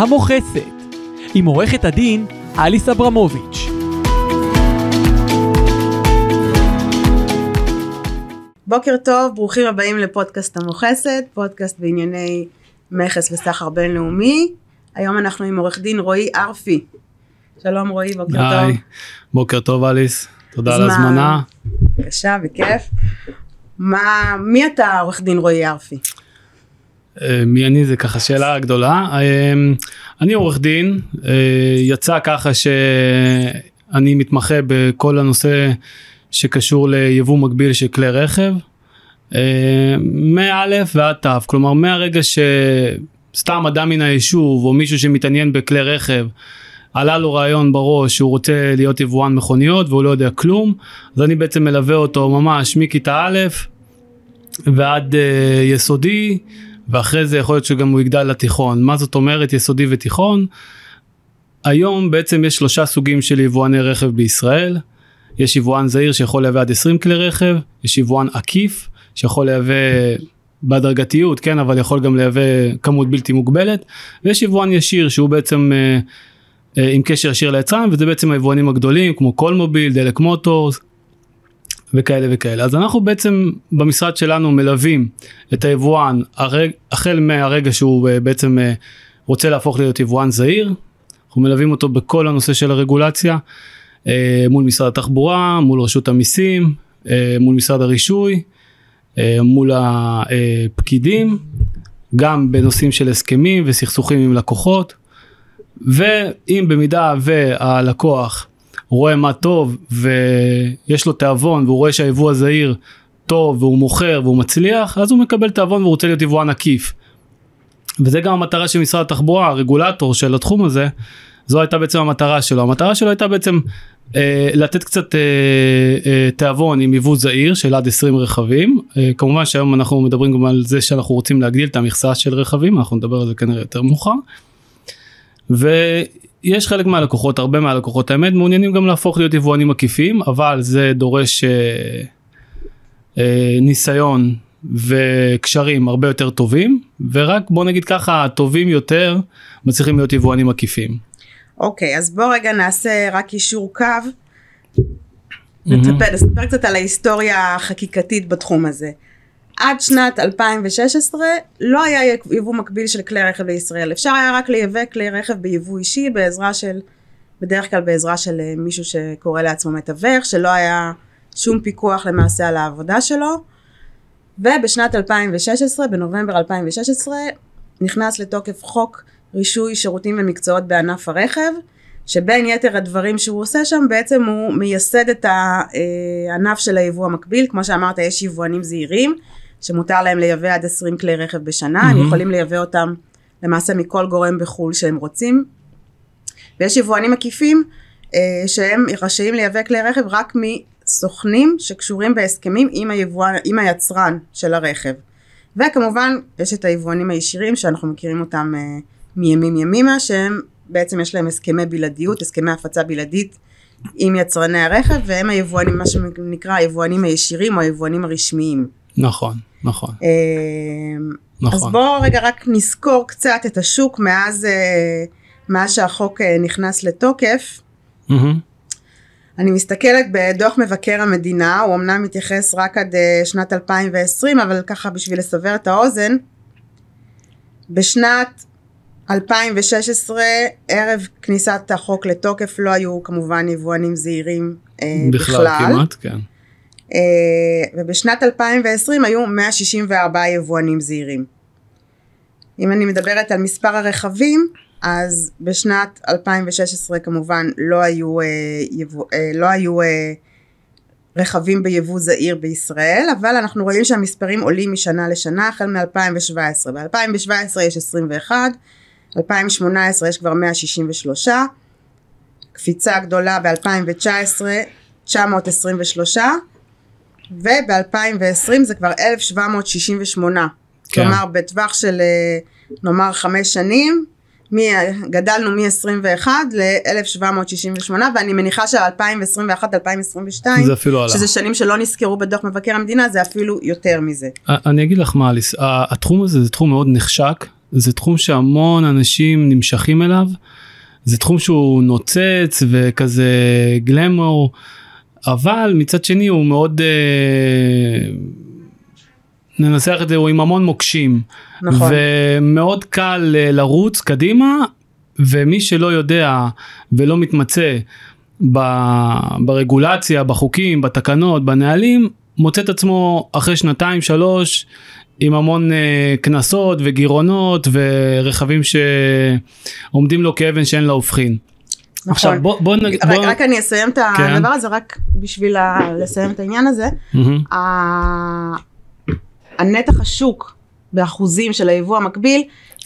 המוכסת, עם עורכת הדין אליס אברמוביץ'. בוקר טוב, ברוכים הבאים לפודקאסט המוכסת, פודקאסט בענייני מכס וסחר בינלאומי. היום אנחנו עם עורך דין רועי ארפי. שלום רועי, בוקר היי, טוב. בוקר טוב אליס, תודה על ההזמנה. בבקשה, בכיף. מה, מי אתה עורך דין רועי ארפי? אה, מי אני זה ככה שאלה גדולה. אה, אני עורך דין, אה, יצא ככה שאני מתמחה בכל הנושא שקשור ליבוא מקביל של כלי רכב. מא' ועד ת', כלומר מהרגע שסתם אדם מן היישוב או מישהו שמתעניין בכלי רכב עלה לו רעיון בראש שהוא רוצה להיות יבואן מכוניות והוא לא יודע כלום אז אני בעצם מלווה אותו ממש מכיתה א' ועד uh, יסודי ואחרי זה יכול להיות שגם הוא יגדל לתיכון. מה זאת אומרת יסודי ותיכון? היום בעצם יש שלושה סוגים של יבואני רכב בישראל. יש יבואן זעיר שיכול לייבא עד 20 כלי רכב יש יבואן עקיף שיכול לייבא בהדרגתיות כן אבל יכול גם לייבא כמות בלתי מוגבלת ויש יבואן ישיר שהוא בעצם אה, אה, עם קשר ישיר ליצרן וזה בעצם היבואנים הגדולים כמו קולמוביל דלק מוטורס וכאלה וכאלה. אז אנחנו בעצם במשרד שלנו מלווים את היבואן הרג, החל מהרגע שהוא אה, בעצם אה, רוצה להפוך להיות יבואן זעיר. אנחנו מלווים אותו בכל הנושא של הרגולציה אה, מול משרד התחבורה מול רשות המיסים מול משרד הרישוי מול הפקידים גם בנושאים של הסכמים וסכסוכים עם לקוחות. ואם במידה והלקוח רואה מה טוב ויש לו תיאבון והוא רואה שהיבוא הזעיר טוב והוא מוכר והוא מצליח אז הוא מקבל תיאבון והוא רוצה להיות יבואן עקיף. וזה גם המטרה של משרד התחבורה הרגולטור של התחום הזה זו הייתה בעצם המטרה שלו המטרה שלו הייתה בעצם אה, לתת קצת אה, אה, תיאבון עם יבוא זעיר של עד 20 רכבים אה, כמובן שהיום אנחנו מדברים גם על זה שאנחנו רוצים להגדיל את המכסה של רכבים אנחנו נדבר על זה כנראה יותר מאוחר. ויש חלק מהלקוחות הרבה מהלקוחות האמת מעוניינים גם להפוך להיות יבואנים עקיפים אבל זה דורש אה, אה, ניסיון וקשרים הרבה יותר טובים ורק בוא נגיד ככה הטובים יותר מצליחים להיות יבואנים עקיפים. אוקיי, אז בוא רגע נעשה רק יישור קו. נספר, נספר קצת על ההיסטוריה החקיקתית בתחום הזה. עד שנת 2016 לא היה יבוא מקביל של כלי רכב לישראל. אפשר היה רק לייבא כלי רכב ביבוא אישי בעזרה של, בדרך כלל בעזרה של אה, מישהו שקורא לעצמו מתווך, שלא היה שום פיקוח למעשה על העבודה שלו. ובשנת 2016, בנובמבר 2016, נכנס לתוקף חוק רישוי שירותים ומקצועות בענף הרכב, שבין יתר הדברים שהוא עושה שם בעצם הוא מייסד את הענף של היבוא המקביל, כמו שאמרת יש יבואנים זעירים שמותר להם לייבא עד 20 כלי רכב בשנה, הם מהמם. יכולים לייבא אותם למעשה מכל גורם בחו"ל שהם רוצים, ויש יבואנים עקיפים אה, שהם רשאים לייבא כלי רכב רק מסוכנים שקשורים בהסכמים עם, היבואן, עם היצרן של הרכב. וכמובן יש את היבואנים הישירים שאנחנו מכירים אותם אה, מימים ימימה שהם בעצם יש להם הסכמי בלעדיות, הסכמי הפצה בלעדית עם יצרני הרכב והם היבואנים, מה שנקרא היבואנים הישירים או היבואנים הרשמיים. נכון נכון אה, אז נכון. בואו רגע רק נזכור קצת את השוק מאז, אה, מאז שהחוק אה, נכנס לתוקף. מהמם. אני מסתכלת בדוח מבקר המדינה, הוא אמנם מתייחס רק עד שנת 2020, אבל ככה בשביל לסבר את האוזן, בשנת 2016, ערב כניסת החוק לתוקף, לא היו כמובן יבואנים זעירים אה, בכלל. בכלל כמעט כן. אה, ובשנת 2020 היו 164 יבואנים זעירים. אם אני מדברת על מספר הרכבים, אז בשנת 2016 כמובן לא היו, אה, יבוא, אה, לא היו אה, רכבים ביבוא זעיר בישראל, אבל אנחנו רואים שהמספרים עולים משנה לשנה החל מ-2017. ב-2017 יש 21, 2018 יש כבר 163, קפיצה גדולה ב-2019 923, וב-2020 זה כבר 1768. כן. כלומר בטווח של אה, נאמר חמש שנים, מ- גדלנו מ-21 ל-1768 ואני מניחה ש-2021-2022 זה אפילו עלה. שזה שנים שלא נזכרו בדוח מבקר המדינה זה אפילו יותר מזה. אני אגיד לך מה אליס, התחום הזה זה תחום מאוד נחשק זה תחום שהמון אנשים נמשכים אליו. זה תחום שהוא נוצץ וכזה גלמור, אבל מצד שני הוא מאוד, אה, ננסח את זה, הוא עם המון מוקשים. נכון. ומאוד קל אה, לרוץ קדימה, ומי שלא יודע ולא מתמצא ב- ברגולציה, בחוקים, בתקנות, בנהלים, מוצא את עצמו אחרי שנתיים שלוש עם המון אה, קנסות וגירעונות ורכבים שעומדים לו כאבן שאין לה הופכין. נכון. עכשיו בוא, בוא נגיד, רק, בוא... רק אני אסיים את כן. הדבר הזה, רק בשביל לסיים את העניין הזה. ה- הנתח השוק באחוזים של היבוא המקביל,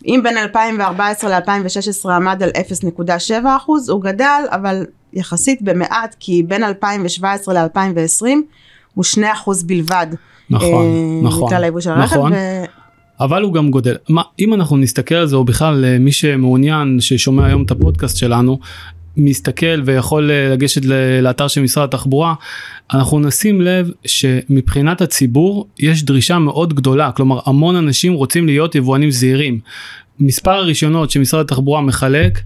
אם בין 2014 ל-2016 עמד על 0.7 אחוז, הוא גדל, אבל יחסית במעט, כי בין 2017 ל-2020 הוא 2 אחוז בלבד. נכון, אה, נכון, מכלל היבוא של הרכב. נכון. ו- אבל הוא גם גודל. מה, אם אנחנו נסתכל על זה, או בכלל אה, מי שמעוניין, ששומע היום את הפודקאסט שלנו, מסתכל ויכול אה, לגשת לאתר של משרד התחבורה, אנחנו נשים לב שמבחינת הציבור יש דרישה מאוד גדולה, כלומר המון אנשים רוצים להיות יבואנים זהירים. מספר הרישיונות שמשרד התחבורה מחלק,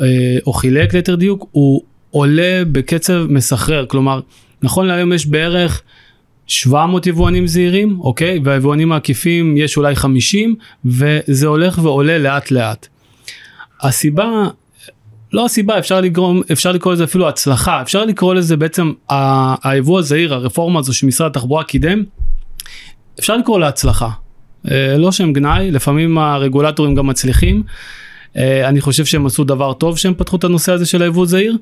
אה, או חילק ליתר דיוק, הוא עולה בקצב מסחרר, כלומר נכון להיום יש בערך 700 יבואנים זעירים, אוקיי? והיבואנים העקיפים יש אולי 50, וזה הולך ועולה לאט לאט. הסיבה, לא הסיבה, אפשר, לגרום, אפשר לקרוא לזה אפילו הצלחה, אפשר לקרוא לזה בעצם היבוא הזעיר, הרפורמה הזו שמשרד התחבורה קידם, אפשר לקרוא לה הצלחה. אה, לא שם גנאי, לפעמים הרגולטורים גם מצליחים. אה, אני חושב שהם עשו דבר טוב שהם פתחו את הנושא הזה של היבוא זעיר.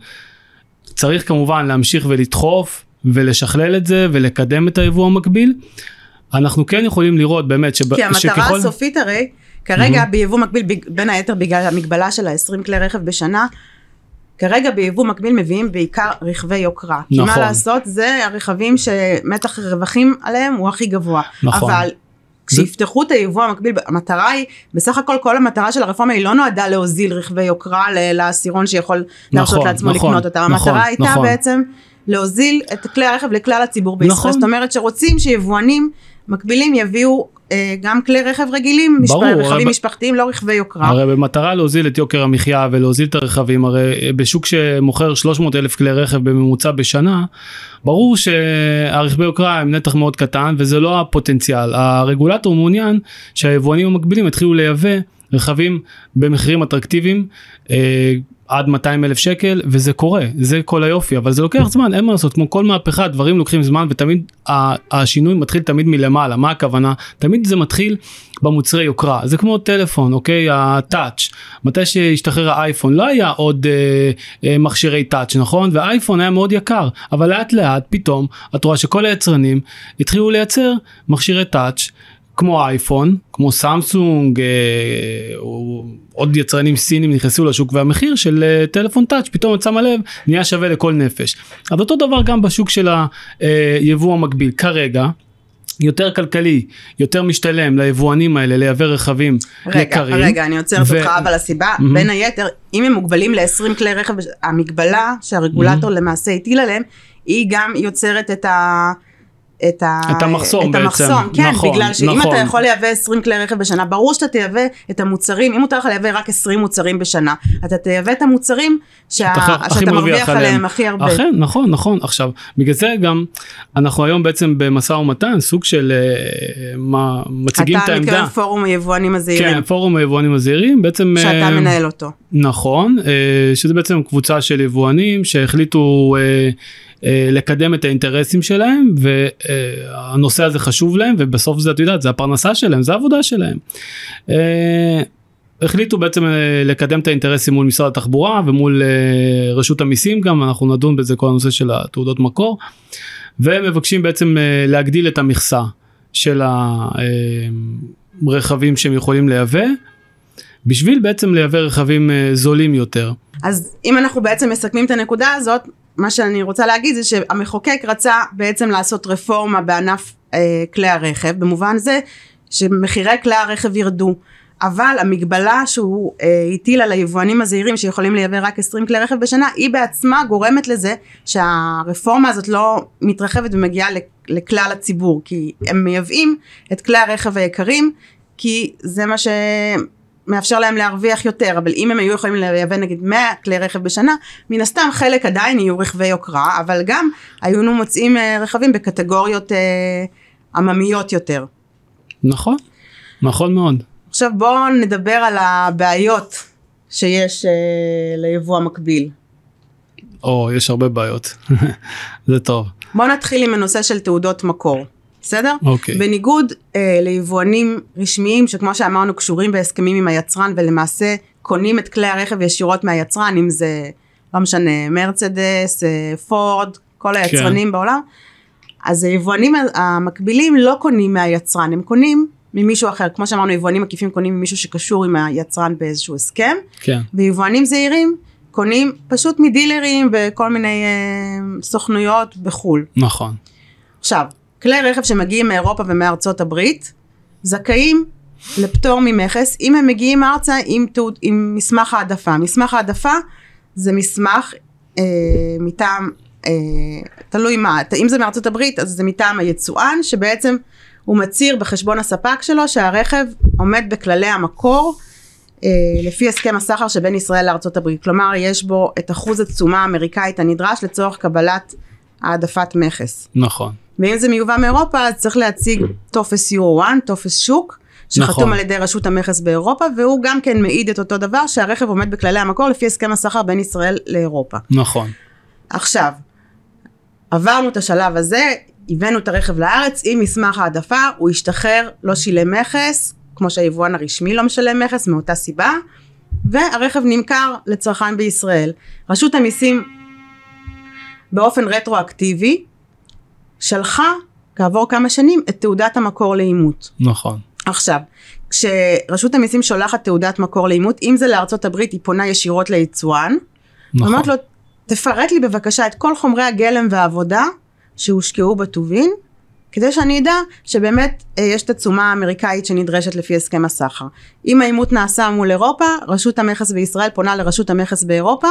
צריך כמובן להמשיך ולדחוף ולשכלל את זה ולקדם את היבוא המקביל. אנחנו כן יכולים לראות באמת שב, כי המטרה שככל... הסופית הרי, כרגע ביבוא מקביל, בין היתר בגלל המגבלה של ה-20 כלי רכב בשנה, כרגע ביבוא מקביל מביאים בעיקר רכבי יוקרה. כי מה נכון. לעשות, זה הרכבים שמתח הרווחים עליהם הוא הכי גבוה. נכון. אבל כשיפתחו את היבוא המקביל, המטרה היא, בסך הכל כל המטרה של הרפורמה היא לא נועדה להוזיל רכבי יוקרה לעשירון שיכול להרשות נכון, לעצמו נכון, לקנות אותם. נכון, המטרה הייתה נכון. בעצם להוזיל את כלי הרכב לכלל הציבור בישראל. נכון. זאת אומרת שרוצים שיבואנים מקבילים יביאו גם כלי רכב רגילים, ברור, רכבים אבל- משפחתיים, לא רכבי יוקרה. הרי במטרה להוזיל את יוקר המחיה ולהוזיל את הרכבים, הרי בשוק שמוכר 300 אלף כלי רכב בממוצע בשנה, ברור שהרכבי יוקרה הם נתח מאוד קטן וזה לא הפוטנציאל. הרגולטור מעוניין שהיבואנים המקבילים יתחילו לייבא רכבים במחירים אטרקטיביים. עד 200 אלף שקל וזה קורה זה כל היופי אבל זה לוקח זמן אין מה לעשות כמו כל מהפכה דברים לוקחים זמן ותמיד השינוי מתחיל תמיד מלמעלה. מה הכוונה? תמיד זה מתחיל במוצרי יוקרה. זה כמו טלפון אוקיי? הטאץ' מתי שהשתחרר האייפון לא היה עוד אה, אה, מכשירי טאץ' נכון? והאייפון היה מאוד יקר אבל לאט לאט פתאום את רואה שכל היצרנים התחילו לייצר מכשירי טאץ' כמו אייפון, כמו סמסונג, אה, או עוד יצרנים סינים נכנסו לשוק והמחיר של אה, טלפון טאץ' פתאום את שמה לב נהיה שווה לכל נפש. אז אותו דבר גם בשוק של היבוא המקביל כרגע. יותר כלכלי, יותר משתלם ליבואנים האלה לייבא רכבים רגע, יקרים. רגע, אני עוצרת ו- אותך, אבל הסיבה, מהמם. בין היתר, אם הם מוגבלים ל-20 כלי רכב, המגבלה שהרגולטור למעשה הטיל עליהם, היא גם יוצרת את ה... את, ה... את המחסום את בעצם. המחסום, כן, נכון, בגלל שאם נכון. אתה יכול לייבא 20 כלי רכב בשנה, ברור שאתה תייבא את המוצרים, אם מותר לך לייבא רק 20 מוצרים בשנה, אתה תייבא את המוצרים שה... אתה הכי שאתה מרוויח עליהם. עליהם הכי הרבה. אכן, נכון, נכון. עכשיו, בגלל זה גם אנחנו היום בעצם במשא ומתן, סוג של אה, מה, מציגים את אתה העמדה. מתכוון פורום היבואנים הזעירים, כן, פורום היבואנים הזעירים, בעצם... שאתה אה, מנהל אותו. נכון, אה, שזה בעצם קבוצה של יבואנים שהחליטו אה, לקדם את האינטרסים שלהם והנושא הזה חשוב להם ובסוף זה את יודעת זה הפרנסה שלהם זה העבודה שלהם. אה, החליטו בעצם אה, לקדם את האינטרסים מול משרד התחבורה ומול אה, רשות המיסים גם אנחנו נדון בזה כל הנושא של התעודות מקור והם מבקשים בעצם אה, להגדיל את המכסה של הרכבים שהם יכולים לייבא בשביל בעצם לייבא רכבים אה, זולים יותר. אז אם אנחנו בעצם מסכמים את הנקודה הזאת, מה שאני רוצה להגיד זה שהמחוקק רצה בעצם לעשות רפורמה בענף אה, כלי הרכב, במובן זה שמחירי כלי הרכב ירדו. אבל המגבלה שהוא אה, הטיל על היבואנים הזעירים שיכולים לייבא רק 20 כלי רכב בשנה, היא בעצמה גורמת לזה שהרפורמה הזאת לא מתרחבת ומגיעה לכ- לכלל הציבור, כי הם מייבאים את כלי הרכב היקרים, כי זה מה ש... מאפשר להם להרוויח יותר, אבל אם הם היו יכולים לייבא נגיד 100 כלי רכב בשנה, מן הסתם חלק עדיין יהיו רכבי יוקרה, אבל גם היינו מוצאים אה, רכבים בקטגוריות אה, עממיות יותר. נכון, נכון מאוד. עכשיו בואו נדבר על הבעיות שיש אה, ליבוא המקביל. או, יש הרבה בעיות. זה טוב. בואו נתחיל עם הנושא של תעודות מקור, בסדר? אוקיי. בניגוד אה, ליבואנים רשמיים שכמו שאמרנו קשורים בהסכמים עם היצרן ולמעשה קונים את כלי הרכב ישירות מהיצרן, אם זה לא משנה מרצדס, אה, פורד, כל היצרנים כן. בעולם, אז היבואנים המקבילים לא קונים מהיצרן, הם קונים ממישהו אחר, כמו שאמרנו יבואנים עקיפים קונים ממישהו שקשור עם היצרן באיזשהו הסכם, כן. ויבואנים זעירים קונים פשוט מדילרים וכל מיני אה, סוכנויות בחו"ל. נכון. עכשיו, כלי רכב שמגיעים מאירופה ומארצות הברית זכאים לפטור ממכס אם הם מגיעים ארצה עם, תעוד, עם מסמך העדפה. מסמך העדפה זה מסמך אה, מטעם, אה, תלוי מה, אם זה מארצות הברית אז זה מטעם היצואן שבעצם הוא מצהיר בחשבון הספק שלו שהרכב עומד בכללי המקור אה, לפי הסכם הסחר שבין ישראל לארצות הברית. כלומר יש בו את אחוז התשומה האמריקאית הנדרש לצורך קבלת העדפת מכס. נכון. ואם זה מיובא מאירופה אז צריך להציג טופס יורו 1, טופס שוק, שחתום נכון. על ידי רשות המכס באירופה, והוא גם כן מעיד את אותו דבר שהרכב עומד בכללי המקור לפי הסכם הסחר בין ישראל לאירופה. נכון. עכשיו, עברנו את השלב הזה, הבאנו את הרכב לארץ עם מסמך העדפה, הוא השתחרר, לא שילם מכס, כמו שהיבואן הרשמי לא משלם מכס מאותה סיבה, והרכב נמכר לצרכן בישראל. רשות המיסים באופן רטרואקטיבי שלחה כעבור כמה שנים את תעודת המקור לאימות. נכון. עכשיו, כשרשות המיסים שולחת תעודת מקור לאימות, אם זה לארצות הברית היא פונה ישירות ליצואן, נכון. אומרת לו תפרט לי בבקשה את כל חומרי הגלם והעבודה שהושקעו בטובין, כדי שאני אדע שבאמת אה, יש את התשומה האמריקאית שנדרשת לפי הסכם הסחר. אם האימות נעשה מול אירופה, רשות המכס בישראל פונה לרשות המכס באירופה,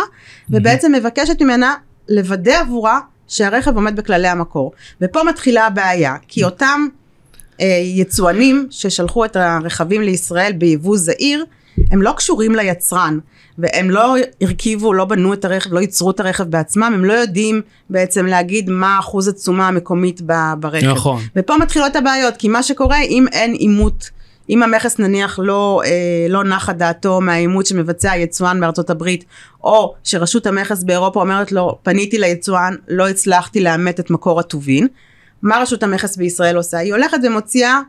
ובעצם מבקשת ממנה לוודא עבורה שהרכב עומד בכללי המקור. ופה מתחילה הבעיה, כי אותם אה, יצואנים ששלחו את הרכבים לישראל ביבוא זעיר, הם לא קשורים ליצרן, והם לא הרכיבו, לא בנו את הרכב, לא ייצרו את הרכב בעצמם, הם לא יודעים בעצם להגיד מה אחוז התשומה המקומית ברכב. נכון. ופה מתחילות הבעיות, כי מה שקורה, אם אין אימות, אם המכס נניח לא, אה, לא נחה דעתו מהאימות שמבצע היצואן בארצות הברית, או שרשות המכס באירופה אומרת לו, פניתי ליצואן, לא הצלחתי לאמת את מקור הטובין, מה רשות המכס בישראל עושה? היא הולכת ומוציאה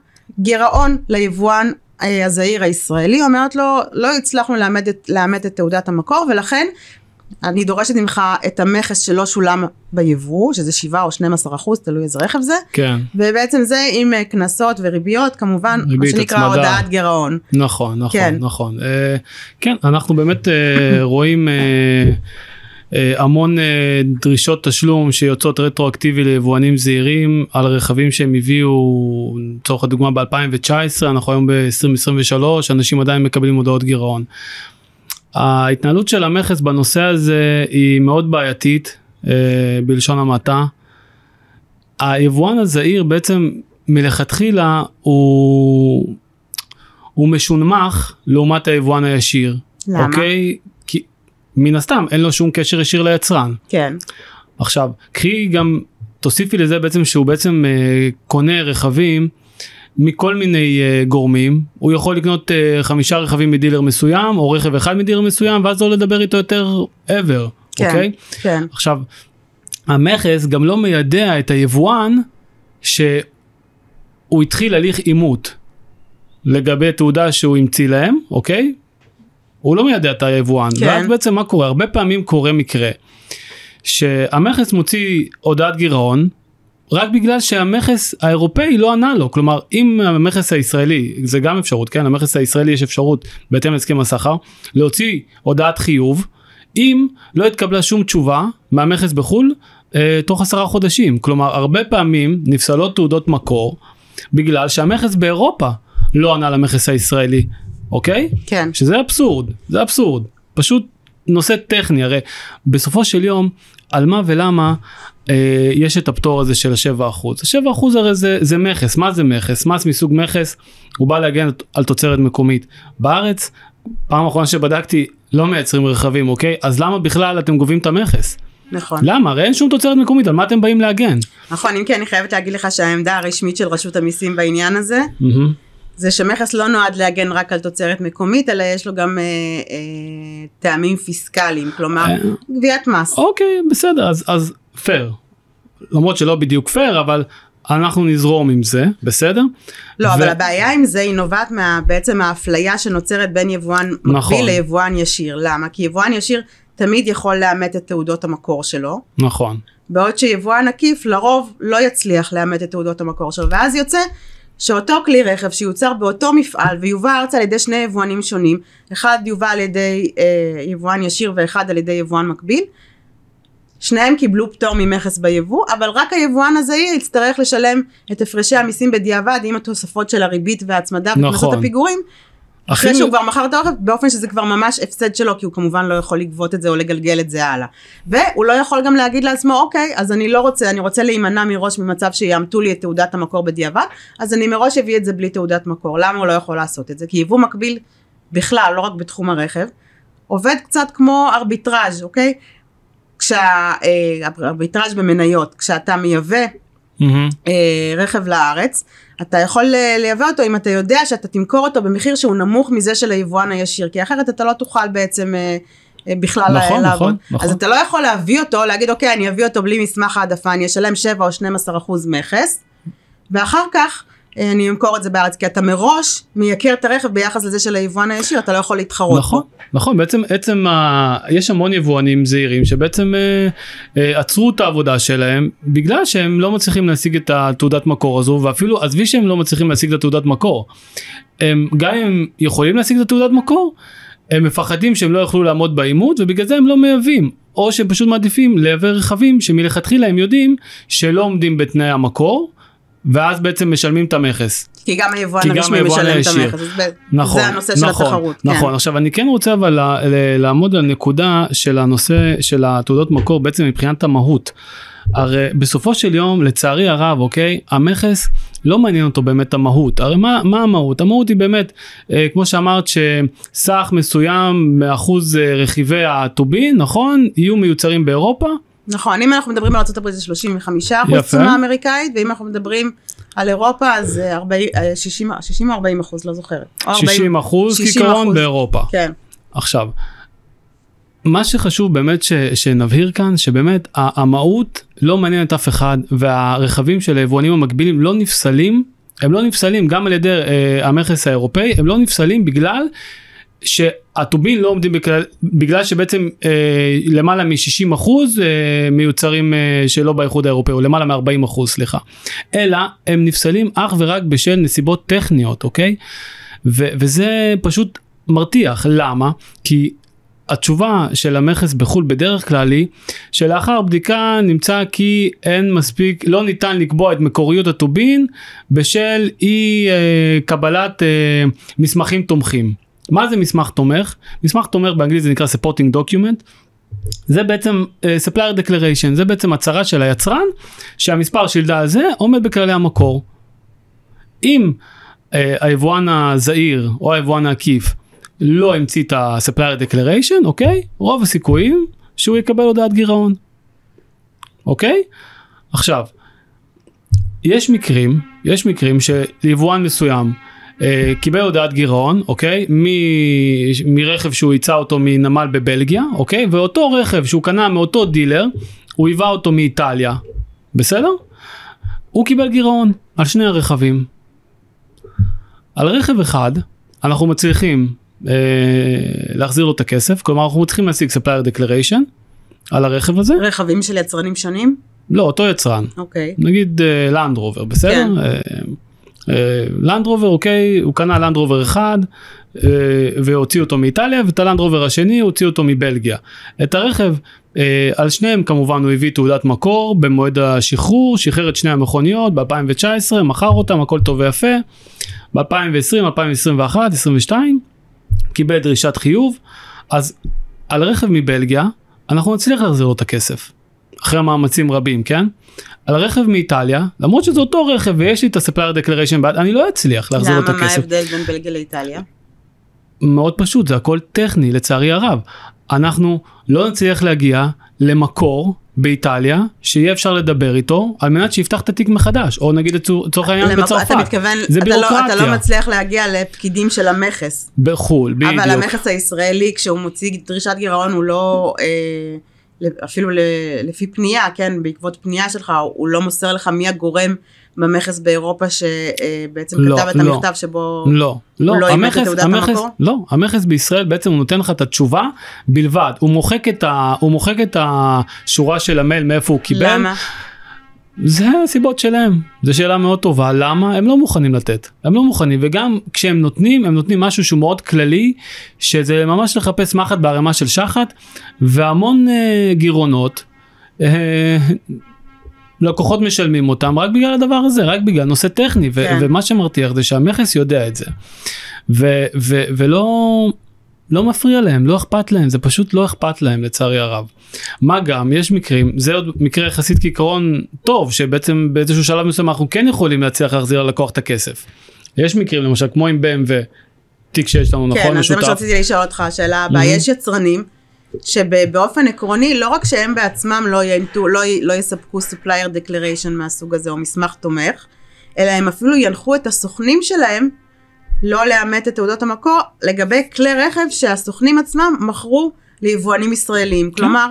גירעון ליבואן אה, הזעיר הישראלי, אומרת לו, לא הצלחנו לאמת את, את תעודת המקור, ולכן אני דורשת ממך את המכס שלא שולם ביבוא, שזה 7 או 12 אחוז, תלוי איזה רכב זה, כן. ובעצם זה עם אה, קנסות וריביות, כמובן, מה שנקרא הצמדה. הודעת גירעון. נכון, נכון, כן. נכון. אה, כן, אנחנו באמת אה, רואים אה, אה, המון אה, דרישות תשלום שיוצאות רטרואקטיבי ליבואנים זעירים על רכבים שהם הביאו, לצורך הדוגמה ב-2019, אנחנו היום ב-2023, אנשים עדיין מקבלים הודעות גירעון. ההתנהלות של המכס בנושא הזה היא מאוד בעייתית, אה, בלשון המעטה. היבואן הזעיר בעצם מלכתחילה הוא, הוא משונמך לעומת היבואן הישיר. למה? אוקיי? כי מן הסתם אין לו שום קשר ישיר ליצרן. כן, עכשיו, קחי גם, תוסיפי לזה בעצם שהוא בעצם אה, קונה רכבים מכל מיני אה, גורמים, הוא יכול לקנות אה, חמישה רכבים מדילר מסוים, או רכב אחד מדילר מסוים, ואז לא לדבר איתו יותר ever, כן, אוקיי? כן, עכשיו, המכס גם לא מיידע את היבואן שהוא התחיל הליך אימות לגבי תעודה שהוא המציא להם, אוקיי? הוא לא מיידע את היבואן, כן. ואז בעצם מה קורה? הרבה פעמים קורה מקרה שהמכס מוציא הודעת גירעון רק בגלל שהמכס האירופאי לא ענה לו, כלומר אם המכס הישראלי, זה גם אפשרות, כן, המכס הישראלי יש אפשרות בהתאם להסכם הסחר, להוציא הודעת חיוב, אם לא התקבלה שום תשובה מהמכס בחו"ל אה, תוך עשרה חודשים, כלומר הרבה פעמים נפסלות תעודות מקור בגלל שהמכס באירופה לא ענה למכס הישראלי, אוקיי? כן, שזה אבסורד, זה אבסורד, פשוט נושא טכני, הרי בסופו של יום, על מה ולמה אה, יש את הפטור הזה של ה-7%. ה-7% הרי זה, זה מכס, מה זה מכס? מס מסוג מכס, הוא בא להגן על תוצרת מקומית. בארץ פעם אחרונה שבדקתי לא מייצרים רכבים אוקיי אז למה בכלל אתם גובים את המכס נכון. למה הרי אין שום תוצרת מקומית על מה אתם באים להגן. נכון, אם כי אני חייבת להגיד לך שהעמדה הרשמית של רשות המיסים בעניין הזה, מהמם. זה שמכס לא נועד להגן רק על תוצרת מקומית, אלא יש לו גם אה, אה, טעמים פיסקליים, כלומר, אה. גביית מס. אוקיי בסדר אז אז פייר. למרות שלא בדיוק פייר אבל אנחנו נזרום עם זה בסדר. לא, ו- אבל הבעיה עם זה היא נובעת מה, בעצם האפליה שנוצרת בין יבואן מקביל נכון. ליבואן ישיר. למה? כי יבואן ישיר תמיד יכול לאמת את תעודות המקור שלו, נכון. בעוד שיבואן עקיף לרוב לא יצליח לאמת את תעודות המקור שלו, ואז יוצא שאותו כלי רכב שיוצר באותו מפעל ויובא ארצה על ידי שני יבואנים שונים, אחד יובא על ידי אה, יבואן ישיר ואחד על ידי יבואן מקביל, שניהם קיבלו פטור ממכס ביבוא, אבל רק היבואן הזעיר יצטרך לשלם את הפרשי המיסים בדיעבד עם התוספות של הריבית וההצמדה וקנסות נכון. הפיגורים, אחרי שהוא כבר מכר את הרכב, באופן שזה כבר ממש הפסד שלו, כי הוא כמובן לא יכול לגבות את זה או לגלגל את זה הלאה. והוא לא יכול גם להגיד לעצמו, אוקיי, אז אני לא רוצה, אני רוצה להימנע מראש ממצב שיאמתו לי את תעודת המקור בדיעבד, אז אני מראש אביא את זה בלי תעודת מקור. למה הוא לא יכול לעשות את זה? כי יבוא מקביל בכלל, לא רק בתחום הרכב, עובד קצת כמו ארביטראז', אוקיי? כשהארביטראז' במניות, כשאתה מייבא מהמם. אה, רכב לארץ, אתה יכול אה, לייבא אותו אם אתה יודע שאתה תמכור אותו במחיר שהוא נמוך מזה של היבואן הישיר, כי אחרת אתה לא תוכל בעצם אה, אה, בכלל נכון, לעבוד. נכון, נכון. אז אתה לא יכול להביא אותו, להגיד אוקיי אני אביא אותו בלי מסמך העדפה, אני אשלם 7 או 12 אחוז מכס, ואחר כך אה, אני אמכור את זה בארץ, כי אתה מראש מייקר את הרכב ביחס לזה של היבואן הישיר, אתה לא יכול להתחרות. נכון בו. נכון בעצם עצם ה... יש המון יבואנים זעירים שבעצם אה, אה, עצרו את העבודה שלהם בגלל שהם לא מצליחים להשיג את התעודת מקור הזו ואפילו עזבי שהם לא מצליחים להשיג את התעודת מקור. הם גם אם הם יכולים להשיג את התעודת מקור הם מפחדים שהם לא יוכלו לעמוד בעימות ובגלל זה הם לא מייבאים או שהם פשוט מעדיפים לייבא רכבים שמלכתחילה הם יודעים שלא עומדים בתנאי המקור ואז בעצם משלמים את המכס. כי גם היבואן הרשמי משלם את. המכס, נכון, זה הנושא של נכון, התחרות. נכון, כן. עכשיו אני כן רוצה אבל לעמוד על נקודה של הנושא של התעודות מקור בעצם מבחינת המהות. הרי בסופו של יום לצערי הרב אוקיי המכס לא מעניין אותו באמת המהות הרי מה, מה המהות המהות היא באמת אה, כמו שאמרת שסך מסוים מאחוז אה, רכיבי הטובין נכון יהיו מיוצרים באירופה נכון, אם אנחנו מדברים על ארה"ב זה 35 אחוז. תשומה אמריקאית, ואם אנחנו מדברים על אירופה אז אה, 40, אה, 60 60 או 40 אחוז, לא זוכרת. או 40 60 אחוז 60 כעיקרון. באירופה כן, עכשיו, מה שחשוב באמת ש, שנבהיר כאן, שבאמת המהות לא מעניינת אף אחד, והרכבים של היבואנים המקבילים לא נפסלים, הם לא נפסלים גם על ידי אה, המכס האירופאי, הם לא נפסלים בגלל שהטובין לא עומדים בכלל, בגלל שבעצם אה, למעלה מ-60 אחוז אה, מיוצרים אה, שלא באיחוד האירופאי, או למעלה מ-40 אחוז, סליחה. אלא הם נפסלים אך ורק בשל נסיבות טכניות, אוקיי? ו- וזה פשוט מרתיח, למה? כי התשובה של המכס בחו"ל בדרך כלל היא שלאחר בדיקה נמצא כי אין מספיק, לא ניתן לקבוע את מקוריות הטובין בשל אי אה, קבלת אה, מסמכים תומכים. מה זה מסמך תומך? מסמך תומך באנגלית זה נקרא supporting document. זה בעצם uh, supplier declaration, זה בעצם הצהרה של היצרן שהמספר שלדה הזה עומד בכללי המקור. אם uh, היבואן הזעיר או היבואן העקיף לא המציא את ה-supplier declaration, אוקיי? רוב הסיכויים שהוא יקבל הודעת גירעון. אוקיי? עכשיו, יש מקרים, יש מקרים שיבואן מסוים אה, קיבל הודעת גירעון, אוקיי? מ- מרכב שהוא ייצא אותו מנמל בבלגיה, אוקיי? ואותו רכב שהוא קנה מאותו דילר, הוא היווה אותו מאיטליה, בסדר? הוא קיבל גירעון על שני הרכבים. על רכב אחד אנחנו מצליחים אה, להחזיר לו את הכסף, כלומר אנחנו צריכים להשיג supplier declaration על הרכב הזה, רכבים של יצרנים שונים? לא אותו יצרן, אוקיי. נגיד לנד רובר בסדר? כן. לנד רובר אוקיי הוא קנה לנד רובר אחד אה, והוציא אותו מאיטליה ואת הלנד רובר השני הוציא אותו מבלגיה. את הרכב אה, על שניהם כמובן הוא הביא תעודת מקור במועד השחרור שחרר את שני המכוניות ב-2019 מכר אותם הכל טוב ויפה ב-2020 2021 2022 קיבל דרישת חיוב אז על רכב מבלגיה אנחנו נצליח להחזיר לו את הכסף. אחרי מאמצים רבים כן על רכב מאיטליה למרות שזה אותו רכב ויש לי את ה-supplier declaration בעד אני לא אצליח להחזיר לו את למה? מה הכסף ההבדל בין בלגיה לאיטליה? מאוד פשוט, זה הכל טכני לצערי הרב. אנחנו לא נצליח להגיע למקור באיטליה שיהיה אפשר לדבר איתו על מנת שיפתח את התיק מחדש או נגיד לצורך העניין בצרפת. אתה מתכוון, זה אתה לא, אתה. לא מצליח להגיע לפקידים של המכס. בחו"ל, בדיוק. אבל המכס הישראלי, כשהוא מוציא דרישת גירעון, הוא לא, אה, אפילו לפי פנייה, כן, בעקבות פנייה שלך, הוא לא מוסר לך מי הגורם במכס באירופה שבעצם לא, כתב את לא. המכתב שבו... לא, לא, הוא לא את המכס, תעודת המכס, המקור? לא, המכס בישראל בעצם הוא נותן לך את התשובה בלבד, הוא מוחק את, ה, הוא מוחק את השורה של המייל מאיפה הוא קיבל, למה? זה הסיבות שלהם, זו שאלה מאוד טובה, למה? הם לא מוכנים לתת, הם לא מוכנים, וגם כשהם נותנים, הם נותנים משהו שהוא מאוד כללי, שזה ממש לחפש מחט בערימה של שחת, והמון אה, גירעונות, אה, לקוחות משלמים אותם רק בגלל הדבר הזה, רק בגלל נושא טכני, ו- כן. ומה שמרתיח זה שהמכס יודע את זה, ו- ו- ולא... לא מפריע להם, לא אכפת להם, זה פשוט לא אכפת להם לצערי הרב. מה גם, יש מקרים, זה עוד מקרה יחסית כעיקרון טוב, שבעצם באיזשהו שלב מסוים אנחנו כן יכולים להצליח להחזיר ללקוח את הכסף. יש מקרים למשל כמו עם BMW, תיק שיש לנו נכון כן, אז זה מה משותף, שרציתי לשאול אותך, השאלה הבאה, מהמם. יש יצרנים שבאופן עקרוני, לא רק שהם בעצמם לא, ינטו, לא, לא יספקו supplier declaration מהסוג הזה, או מסמך תומך, אלא הם אפילו ינחו את הסוכנים שלהם לא לאמת את תעודות המקור לגבי כלי רכב שהסוכנים עצמם מכרו ליבואנים ישראלים. כלומר,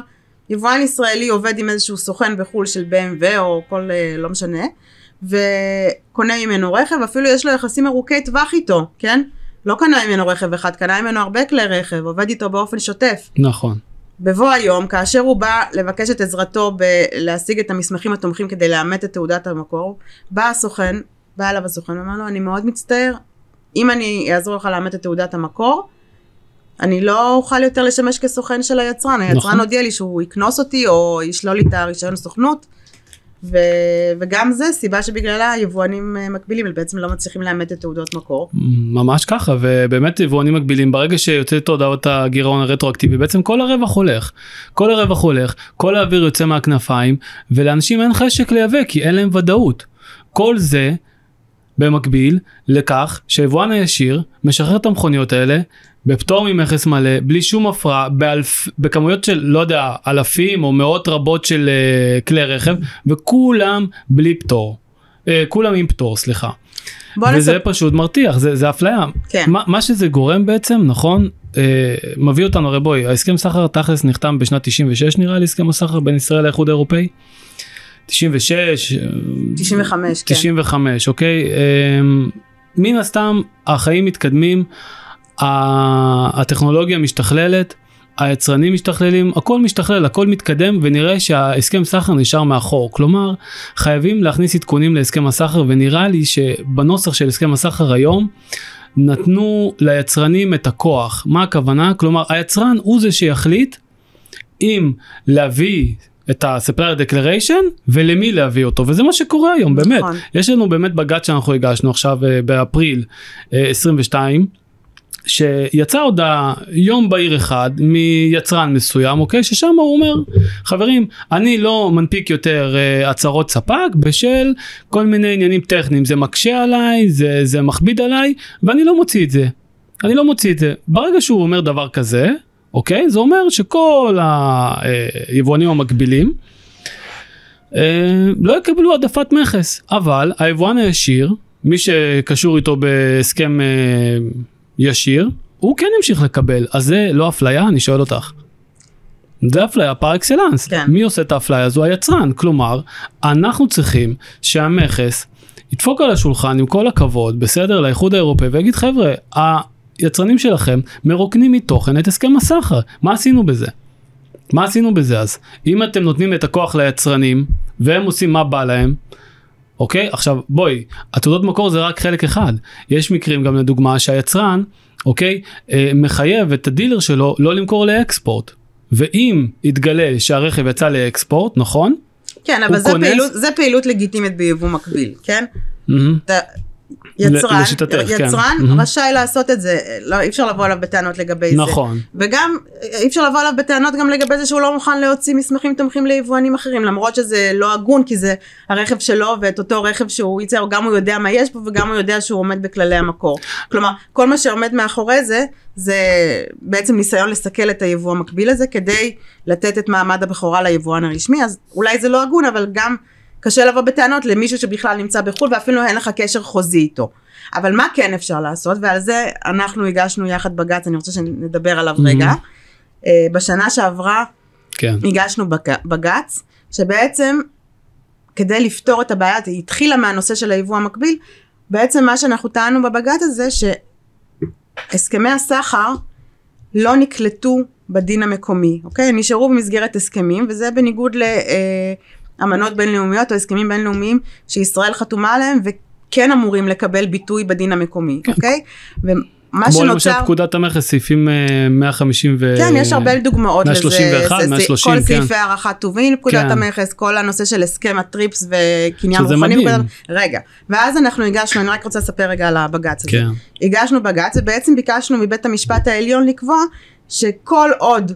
יבואן ישראלי עובד עם איזשהו סוכן בחו"ל של BMW או כל, אה, לא משנה, וקונה ממנו רכב, אפילו יש לו יחסים ארוכי טווח איתו, כן? לא קנה ממנו רכב אחד, קנה ממנו הרבה כלי רכב, עובד איתו באופן שוטף. נכון, בבוא היום, כאשר הוא בא לבקש את עזרתו בלהשיג את המסמכים התומכים כדי לאמת את תעודת המקור, בא הסוכן, בא אליו הסוכן ואמר לו, אני מאוד מצטער, אם אני אעזור לך לאמת את תעודת המקור, אני לא אוכל יותר לשמש כסוכן של היצרן. היצרן נכון. הודיע לי שהוא יקנוס אותי או ישלול לי את הרישיון סוכנות. ו... וגם זה סיבה שבגללה יבואנים אה, מקבילים בעצם לא מצליחים לאמת את תעודות מקור. ממש ככה, ובאמת יבואנים מקבילים, ברגע שיוצאת הודעות הגירעון הרטרואקטיבי, בעצם כל הרווח הולך. כל הרווח הולך, כל האוויר יוצא מהכנפיים, ולאנשים אין חשק לייבא, כי אין להם ודאות. כל זה במקביל לכך שהיבואן הישיר משחרר את המכוניות האלה בפטור ממכס מלא, בלי שום הפרעה, באלף, בכמויות של לא יודע, אלפים או מאות רבות של uh, כלי רכב, וכולם בלי פטור. Uh, כולם עם פטור, סליחה. וזה נספר, פשוט מרתיח, זה, זה אפליה. כן. מה, מה שזה גורם בעצם, נכון, אה, מביא אותנו, הרי בואי, ההסכם סחר תכלס נחתם בשנת 96 נראה לי, הסכם הסחר בין ישראל לאיחוד האירופאי. 96, אה, 95, כן. 95, אוקיי? אמ, מן הסתם החיים מתקדמים, הטכנולוגיה משתכללת, היצרנים משתכללים, הכל משתכלל, הכל מתקדם ונראה שההסכם סחר נשאר מאחור. כלומר, חייבים להכניס עדכונים להסכם הסחר ונראה לי שבנוסח של הסכם הסחר היום נתנו ליצרנים את הכוח. מה הכוונה? כלומר, היצרן הוא זה שיחליט אם להביא את ה-supplier declaration ולמי להביא אותו וזה מה שקורה היום באמת. נכון. יש לנו באמת בג"ץ שאנחנו הגשנו עכשיו אה, באפריל אה, 22 שיצא הודעה יום בהיר אחד מיצרן מסוים אוקיי? ששם הוא אומר חברים אני לא מנפיק יותר אה, הצהרות ספק בשל כל מיני עניינים טכניים. זה מקשה עליי זה, זה מכביד עליי ואני לא מוציא את זה. אני לא מוציא את זה. ברגע שהוא אומר דבר כזה אוקיי? זה אומר שכל היבואנים המקבילים אה, לא יקבלו העדפת מכס. אבל היבואן הישיר מי שקשור איתו בהסכם אה, ישיר הוא כן ימשיך לקבל. אז זה לא אפליה? אני שואל אותך. זה אפליה פר אקסלנס כן. מי עושה את האפליה הזו? היצרן. כלומר אנחנו צריכים שהמכס ידפוק על השולחן עם כל הכבוד בסדר? לאיחוד האירופאי ויגיד חבר'ה היצרנים שלכם מרוקנים מתוכן את הסכם הסחר מה עשינו בזה. מה עשינו בזה אז? אם אתם נותנים את הכוח ליצרנים והם עושים מה בא להם, אוקיי? עכשיו בואי, התעודות מקור זה רק חלק אחד. יש מקרים גם לדוגמה שהיצרן, אוקיי, אה, מחייב את הדילר שלו לא למכור לאקספורט. ואם יתגלה שהרכב יצא לאקספורט, נכון? כן, אבל זה כונס- פעילות, זה פעילות לגיטימית ביבוא מקביל, כן? מהמם. אתה, יצרן, לשיטתך, כן. יצרן מהמם. רשאי לעשות את זה, לא, אי אפשר לבוא אליו בטענות לגבי זה. נכון. וגם אי אפשר לבוא אליו בטענות גם לגבי זה שהוא לא מוכן להוציא מסמכים תומכים ליבואנים אחרים למרות שזה לא הגון כי זה הרכב שלו ואת אותו רכב שהוא ייצר גם הוא יודע מה יש פה וגם הוא יודע שהוא עומד בכללי המקור. כלומר כל מה שעומד מאחורי זה זה בעצם ניסיון לסכל את היבוא המקביל הזה כדי לתת את מעמד הבכורה ליבואן הרשמי אז אולי זה לא הגון אבל גם קשה לבוא בטענות למישהו שבכלל נמצא בחו"ל ואפילו אין לך קשר חוזי איתו. אבל מה כן אפשר לעשות ועל זה אנחנו הגשנו יחד בג"ץ אני רוצה שנדבר עליו רגע. אה, בשנה שעברה כן. הגשנו בג- בג"ץ שבעצם כדי לפתור את הבעיה היא התחילה מהנושא של היבוא המקביל בעצם מה שאנחנו טענו בבג"ץ הזה שהסכמי הסחר לא נקלטו בדין המקומי אוקיי נשארו במסגרת הסכמים וזה בניגוד לאמנות בינלאומיות או הסכמים בינלאומיים שישראל חתומה עליהם וכן אמורים לקבל ביטוי בדין המקומי אוקיי ומה כמו למשל שנוצר פקודת המכס סעיפים אה, 150 ו... כן, יש הרבה דוגמאות לזה. 131, זה- זה- 130, כל כן. סעיפי הערכת טובין בפקודת כן. המכס, כל הנושא של הסכם הטריפס וקניין שזה רוחני. מדהים. בפקודת- רגע, ואז אנחנו הגשנו, אני רק רוצה לספר רגע על הבג"ץ הזה. כן. הגשנו בג"ץ ובעצם ביקשנו מבית המשפט העליון לקבוע שכל עוד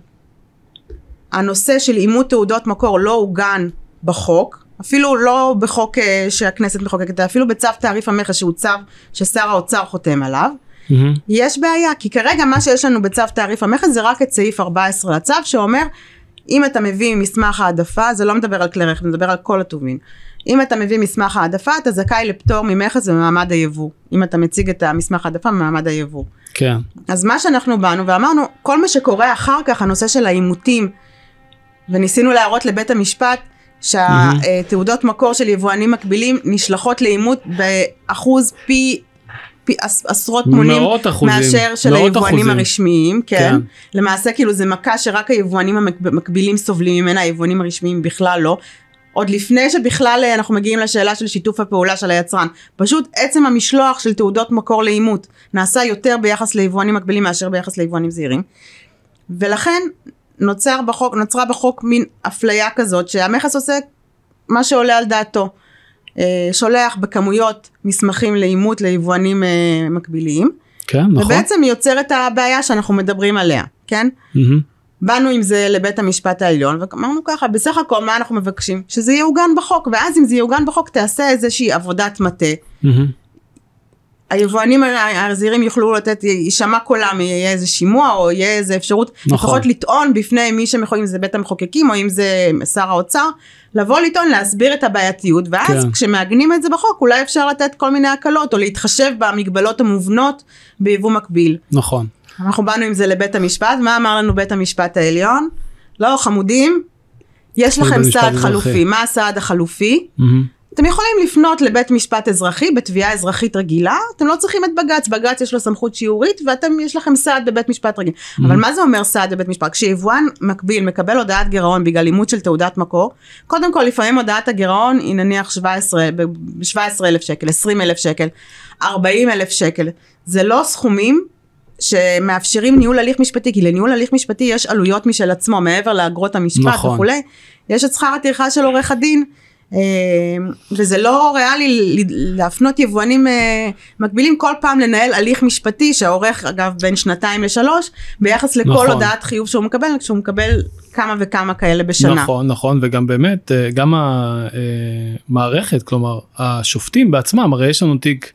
הנושא של אימות תעודות מקור לא עוגן בחוק, אפילו לא בחוק אה, שהכנסת מחוקקת, אפילו בצו תעריף המכס שהוא צו ששר האוצר חותם עליו, מהמם. יש בעיה, כי כרגע מה שיש לנו בצו תעריף המכס זה רק את סעיף 14 לצו שאומר אם אתה מביא מסמך העדפה, זה לא מדבר על כלי רכב, זה מדבר על כל הטובין. אם אתה מביא מסמך העדפה אתה זכאי לפטור ממכס במעמד היבוא. אם אתה מציג את המסמך העדפה במעמד היבוא. כן. אז מה שאנחנו באנו ואמרנו, כל מה שקורה אחר כך, הנושא של העימותים, וניסינו להראות לבית המשפט שהתעודות מקור של יבואנים מקבילים נשלחות לעימות באחוז פי, פי עש, עשרות מונים אחוזים. מאשר של היבואנים אחוזים. הרשמיים, כן. כן. למעשה כאילו זה מכה שרק היבואנים המקבילים סובלים ממנה, היבואנים הרשמיים בכלל לא. עוד לפני שבכלל אה, אנחנו מגיעים לשאלה של שיתוף הפעולה של היצרן. פשוט עצם המשלוח של תעודות מקור לאימות נעשה יותר ביחס ליבואנים מקבילים מאשר ביחס ליבואנים זעירים. ולכן נוצר בחוק, נוצרה בחוק מין אפליה כזאת שהמכס עושה מה שעולה על דעתו. אה, שולח בכמויות מסמכים לאימות ליבואנים אה, מקביליים. כן, נכון. ובעצם יוצר את הבעיה שאנחנו מדברים עליה, כן? מהמם. באנו עם זה לבית המשפט העליון ואמרנו ככה בסך הכל מה אנחנו מבקשים שזה יעוגן בחוק ואז אם זה יעוגן בחוק תעשה איזושהי עבודת מטה מהמם. היבואנים הזעירים יוכלו לתת יישמע קולם יהיה איזה שימוע או יהיה איזה אפשרות נכון. לפחות לטעון בפני מי שמחויב אם זה בית המחוקקים או אם זה שר האוצר לבוא לטעון להסביר את הבעייתיות ואז כן. כשמעגנים את זה בחוק אולי אפשר לתת כל מיני הקלות או להתחשב במגבלות המובנות ביבוא מקביל. נכון. אנחנו באנו עם זה לבית המשפט, מה אמר לנו בית המשפט העליון? לא, חמודים, יש לכם סעד. חלופי. מה הסעד החלופי? מהמם. אתם יכולים לפנות לבית משפט אזרחי בתביעה אזרחית רגילה, אתם לא צריכים את בג"ץ, בג"ץ יש לו סמכות שיעורית ואתם, יש לכם סעד בבית משפט רגיל. אבל מה זה אומר סעד בבית משפט? כשיבואן מקביל מקבל הודעת גירעון בגלל אימות של תעודת מקור, קודם כל לפעמים הודעת הגירעון היא נניח 17, ב-17 אלף שקל, 20 אלף שקל, 40 אלף שקל. זה לא סכומים שמאפשרים ניהול הליך משפטי, כי לניהול הליך משפטי יש עלויות משל עצמו, מעבר לאגרות המשפט נכון. וכולי, יש את שכר הטרחה של עורך הדין, וזה לא ריאלי להפנות יבואנים אה, מקבילים כל פעם לנהל הליך משפטי שהעורך אגב בין שנתיים לשלוש, ביחס לכל נכון. הודעת חיוב שהוא מקבל, כשהוא מקבל כמה וכמה כאלה בשנה. נכון, נכון, וגם באמת, אה, גם המערכת, כלומר, השופטים בעצמם, הרי יש לנו תיק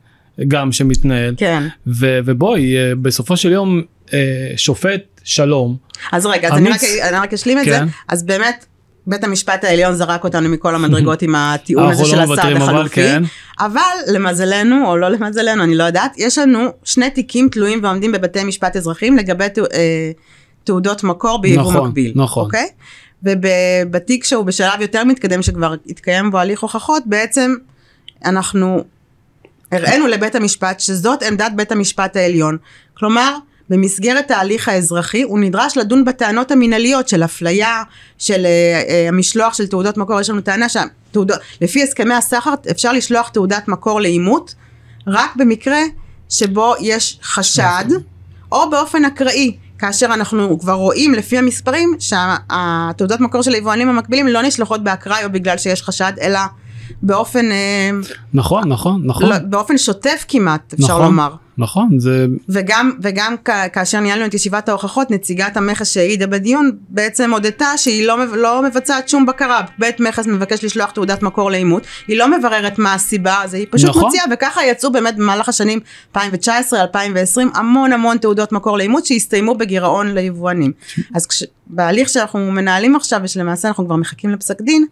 גם שמתנהל, כן. ו- ובואי, אה, בסופו של יום, אה, שופט שלום, אז רגע, אז אני רק, אמיץ. אני רק אשלים את כן. זה, אז באמת בית המשפט העליון זרק אותנו מכל המדרגות עם הטיעון הזה אנחנו של לא הסעד החלופי, כן. אבל למזלנו, או לא למזלנו, אני לא יודעת, יש לנו שני תיקים תלויים ועומדים בבתי משפט אזרחיים לגבי אה, תעודות מקור ביבוא נכון, מקביל, נכון. אוקיי? ובתיק שהוא בשלב יותר מתקדם שכבר התקיים בו הליך הוכחות, בעצם אנחנו הראינו לבית המשפט שזאת עמדת בית המשפט העליון. כלומר, במסגרת ההליך האזרחי הוא נדרש לדון בטענות המינהליות של אפליה, של אה, אה, המשלוח של תעודות מקור, יש לנו טענה שהתעודות, לפי הסכמי הסחר אפשר לשלוח תעודת מקור לאימות רק במקרה שבו יש חשד או באופן אקראי. כאשר אנחנו כבר רואים לפי המספרים שהתעודות מקור של היבואנים המקבילים לא נשלחות באקראי או בגלל שיש חשד אלא באופן, אה, נכון, נכון, נכון, לא, באופן שוטף כמעט, אפשר נכון. לומר. נכון, זה וגם, וגם כ- כאשר ניהלנו את ישיבת ההוכחות, נציגת המכס שהעידה בדיון בעצם הודתה שהיא לא, לא מבצעת שום בקרה. בית מכס מבקש לשלוח תעודת מקור לאימות, היא לא מבררת מה הסיבה, אז היא פשוט נכון. מוציאה, וככה יצאו באמת במהלך השנים 2019-2020 המון המון תעודות מקור לאימות שהסתיימו בגירעון ליבואנים. אז כש, בהליך שאנחנו מנהלים עכשיו, ושלמעשה אנחנו כבר מחכים לפסק דין,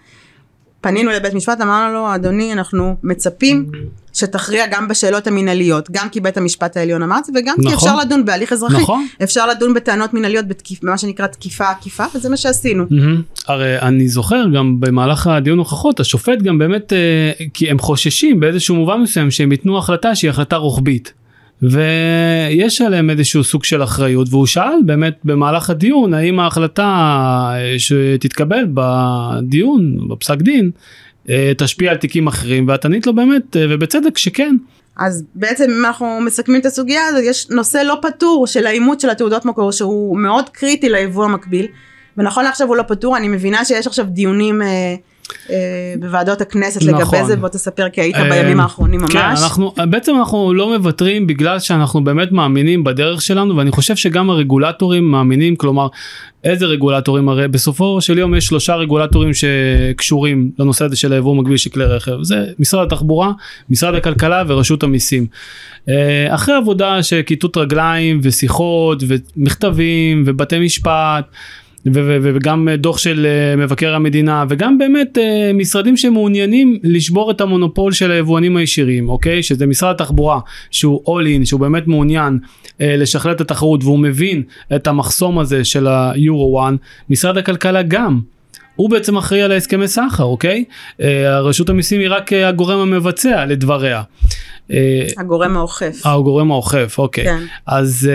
פנינו לבית משפט, אמרנו לו, אדוני, אנחנו מצפים שתכריע גם בשאלות המינהליות, גם כי בית המשפט העליון אמר את זה, וגם כי נכון. אפשר לדון בהליך אזרחי. נכון. אפשר לדון בטענות מינהליות בתקיפ- במה שנקרא תקיפה עקיפה, וזה מה שעשינו. מהמם. הרי אני זוכר גם במהלך הדיון הוכחות השופט גם באמת אה, כי הם חוששים באיזשהו מובן מסוים שהם ייתנו החלטה שהיא החלטה רוחבית. ויש עליהם איזשהו סוג של אחריות והוא שאל באמת במהלך הדיון האם ההחלטה אה, שתתקבל בדיון בפסק דין אה, תשפיע על תיקים אחרים ואת ענית לו באמת אה, ובצדק שכן. אז בעצם אם אנחנו מסכמים את הסוגיה הזאת, יש נושא לא פתור של האימות של התעודות מקור, שהוא מאוד קריטי ליבוא המקביל, ונכון לעכשיו הוא לא פתור, אני מבינה שיש עכשיו דיונים אה, בוועדות הכנסת לגבי נכון. זה, בוא תספר כי היית אה, בימים האחרונים ממש. כן, אנחנו, בעצם אנחנו לא מוותרים בגלל שאנחנו באמת מאמינים בדרך שלנו ואני חושב שגם הרגולטורים מאמינים, כלומר איזה רגולטורים הרי בסופו של יום יש שלושה רגולטורים שקשורים לנושא הזה של היבוא מקביל של כלי רכב, זה משרד התחבורה, משרד הכלכלה ורשות המיסים. אה, אחרי עבודה של כיתות רגליים ושיחות ומכתבים ובתי משפט. וגם דוח של אה, מבקר המדינה וגם באמת אה, משרדים שמעוניינים לשבור את המונופול של היבואנים הישירים אוקיי שזה משרד התחבורה שהוא all in שהוא באמת מעוניין אה, לשכלל את התחרות והוא מבין את המחסום הזה של היורו 1 משרד הכלכלה גם הוא בעצם אחראי על ההסכמי סחר אוקיי אה, הרשות המיסים היא רק אה, הגורם המבצע לדבריה. אה, הגורם האוכף. הגורם האוכף אוקיי כן. אז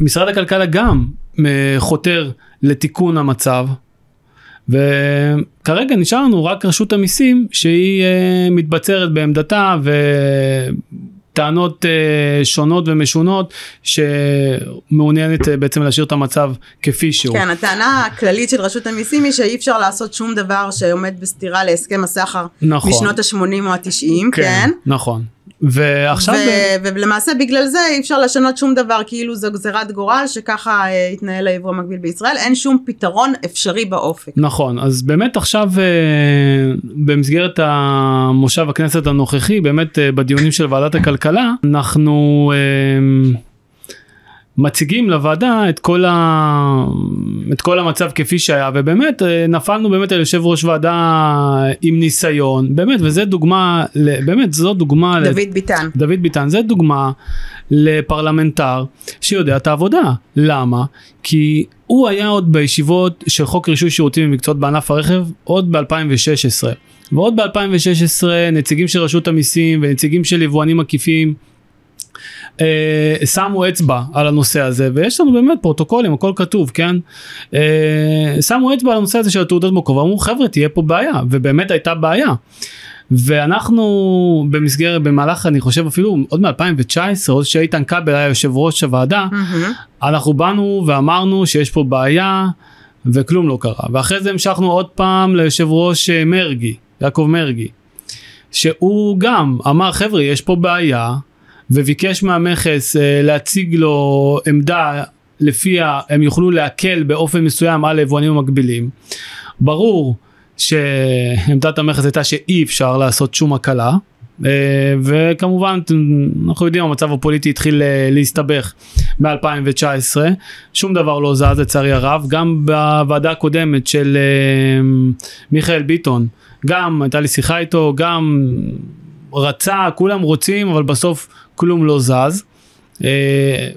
משרד הכלכלה גם חותר לתיקון המצב וכרגע נשאר לנו רק רשות המיסים שהיא uh, מתבצרת בעמדתה וטענות uh, שונות ומשונות שמעוניינת uh, בעצם להשאיר את המצב כפי שהוא. כן, הטענה הכללית של רשות המיסים היא שאי אפשר לעשות שום דבר שעומד בסתירה להסכם הסחר נכון. משנות ה-80 או ה-90, כן? נכון. ועכשיו ו- ולמעשה בגלל זה אי אפשר לשנות שום דבר כאילו זו גזירת גורל שככה אה, יתנהל היבוא המקביל בישראל אין שום פתרון אפשרי באופק. נכון אז באמת עכשיו אה, במסגרת המושב הכנסת הנוכחי באמת אה, בדיונים של ועדת הכלכלה אנחנו אה, מציגים לוועדה את כל, ה... את כל המצב כפי שהיה ובאמת אה, נפלנו באמת על יושב ראש ועדה עם ניסיון באמת וזה דוגמה באמת זו דוגמה דוד ביטן. דוד ביטן זה דוגמה לפרלמנטר שיודע את העבודה למה כי הוא היה עוד בישיבות של חוק רישוי שירותים ומקצועות בענף הרכב עוד ב-2016 ועוד ב-2016 נציגים של רשות המיסים ונציגים של יבואנים עקיפים אה, שמו אצבע על הנושא הזה ויש לנו באמת פרוטוקולים הכל כתוב כן אה, שמו אצבע על הנושא הזה של התעודות מקור ואמרו חבר'ה תהיה פה בעיה ובאמת הייתה בעיה. ואנחנו במסגרת במהלך אני חושב אפילו עוד מ-2019 עוד שאיתן כבל היה יושב ראש הוועדה מהמם. אנחנו באנו ואמרנו שיש פה בעיה וכלום לא קרה ואחרי זה המשכנו עוד פעם ליושב ראש אה, מרגי יעקב מרגי שהוא גם אמר חבר'ה יש פה בעיה וביקש מהמכס אה, להציג לו עמדה לפיה הם יוכלו להקל באופן מסוים על היבואנים המקבילים. ברור שעמדת המכס הייתה שאי אפשר לעשות שום הקלה אה, וכמובן אנחנו יודעים המצב הפוליטי התחיל אה, להסתבך מ-2019 שום דבר לא זז לצערי הרב גם בוועדה הקודמת של מיכאל ביטון גם הייתה לי שיחה איתו גם רצה כולם רוצים אבל בסוף כלום לא זז. Uh,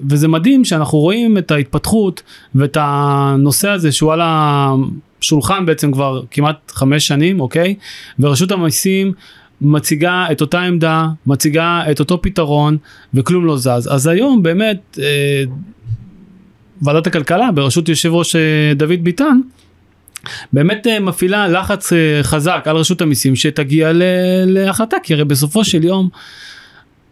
וזה מדהים שאנחנו רואים את ההתפתחות ואת הנושא הזה שהוא על השולחן בעצם כבר כמעט חמש שנים אוקיי ורשות המיסים מציגה את אותה עמדה מציגה את אותו פתרון וכלום לא זז אז היום באמת uh, ועדת הכלכלה בראשות יושב ראש uh, דוד ביטן באמת אה, מפעילה לחץ אה, חזק על רשות המיסים שתגיע להחלטה כי הרי בסופו של יום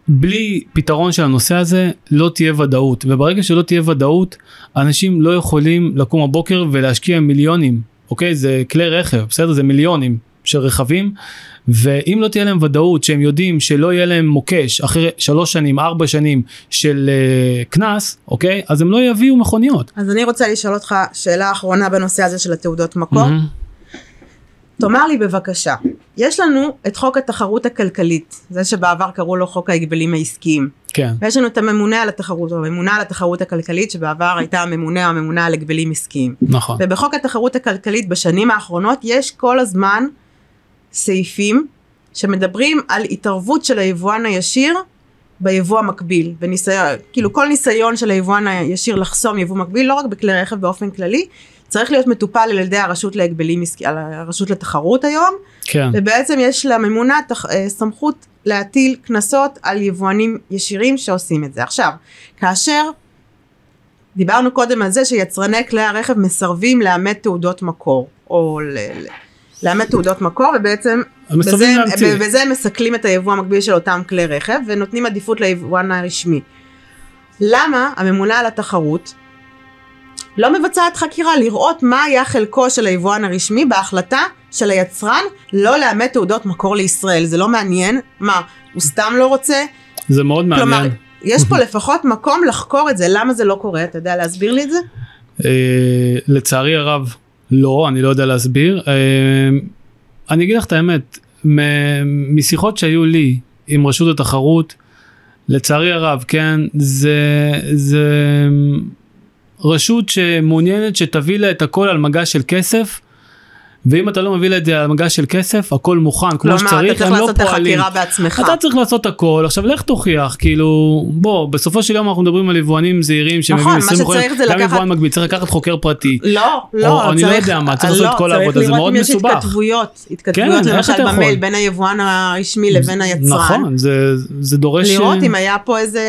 בלי פתרון של הנושא הזה לא תהיה ודאות וברגע שלא תהיה ודאות אנשים לא יכולים לקום הבוקר ולהשקיע מיליונים אוקיי זה כלי רכב בסדר זה מיליונים של רכבים ואם לא תהיה להם ודאות שהם יודעים שלא יהיה להם מוקש אחרי שלוש שנים, ארבע שנים של אה, קנס, אוקיי? אז הם לא יביאו מכוניות. אז אני רוצה לשאול אותך שאלה אחרונה בנושא הזה של התעודות מקור. מהמם. תאמר לי בבקשה, יש לנו את חוק התחרות הכלכלית, זה שבעבר קראו לו חוק ההגבלים העסקיים, כן, ויש לנו את הממונה על התחרות, או הממונה על התחרות הכלכלית, שבעבר הייתה הממונה או הממונה על הגבלים עסקיים. נכון. ובחוק התחרות הכלכלית בשנים האחרונות יש כל הזמן סעיפים שמדברים על התערבות של היבואן הישיר ביבוא המקביל, וניסיון, כאילו כל ניסיון של היבואן הישיר לחסום יבוא מקביל, לא רק בכלי רכב באופן כללי, צריך להיות מטופל על ידי הרשות להגבלים עסקיים, על הרשות לתחרות היום, כן, ובעצם יש לממונה תח- אה, סמכות להטיל קנסות על יבואנים ישירים שעושים את זה. עכשיו, כאשר דיברנו קודם על זה שיצרני כלי הרכב מסרבים לאמת תעודות מקור, או ל- לאמת תעודות מקור, ובעצם בזה הם מסכלים את היבוא המקביל של אותם כלי רכב, ונותנים עדיפות ליבואן הרשמי. למה הממונה על התחרות לא מבצעת חקירה לראות מה היה חלקו של היבואן הרשמי בהחלטה של היצרן לא לאמת תעודות מקור לישראל? זה לא מעניין? מה, הוא סתם לא רוצה? זה מאוד מעניין. כלומר, יש פה לפחות מקום לחקור את זה, למה זה לא קורה? אתה יודע להסביר לי את זה? אה, לצערי הרב לא, אני לא יודע להסביר. אה, אני אגיד לך את האמת, משיחות שהיו לי עם רשות התחרות, לצערי הרב, כן, זה, זה רשות שמעוניינת שתביא לה את הכל על מגש של כסף. ואם אתה לא מביא לה את זה על מגש של כסף, הכל מוכן, כמו אתה שצריך, צריך הם לא לעשות את פועלים. החקירה בעצמך. אתה צריך לעשות הכל, עכשיו לך תוכיח, כאילו, בוא, בסופו של יום אנחנו מדברים על יבואנים זעירים שמביאים נכון, 20 מה מכוניות, שצריך זה גם לקחת- יבואן מקביל, צריך לקחת חוקר פרטי. לא, או לא, אני לא צריך, יודע מה, צריך לעשות לא, את כל העבודה, זה לראות מאוד אם יש מסובך. התכתבויות, התכתבויות כן, למשל אתה? במייל בין היבואן הרשמי לבין היצרן. נכון, זה, זה דורש... לראות אה, אם היה פה איזה...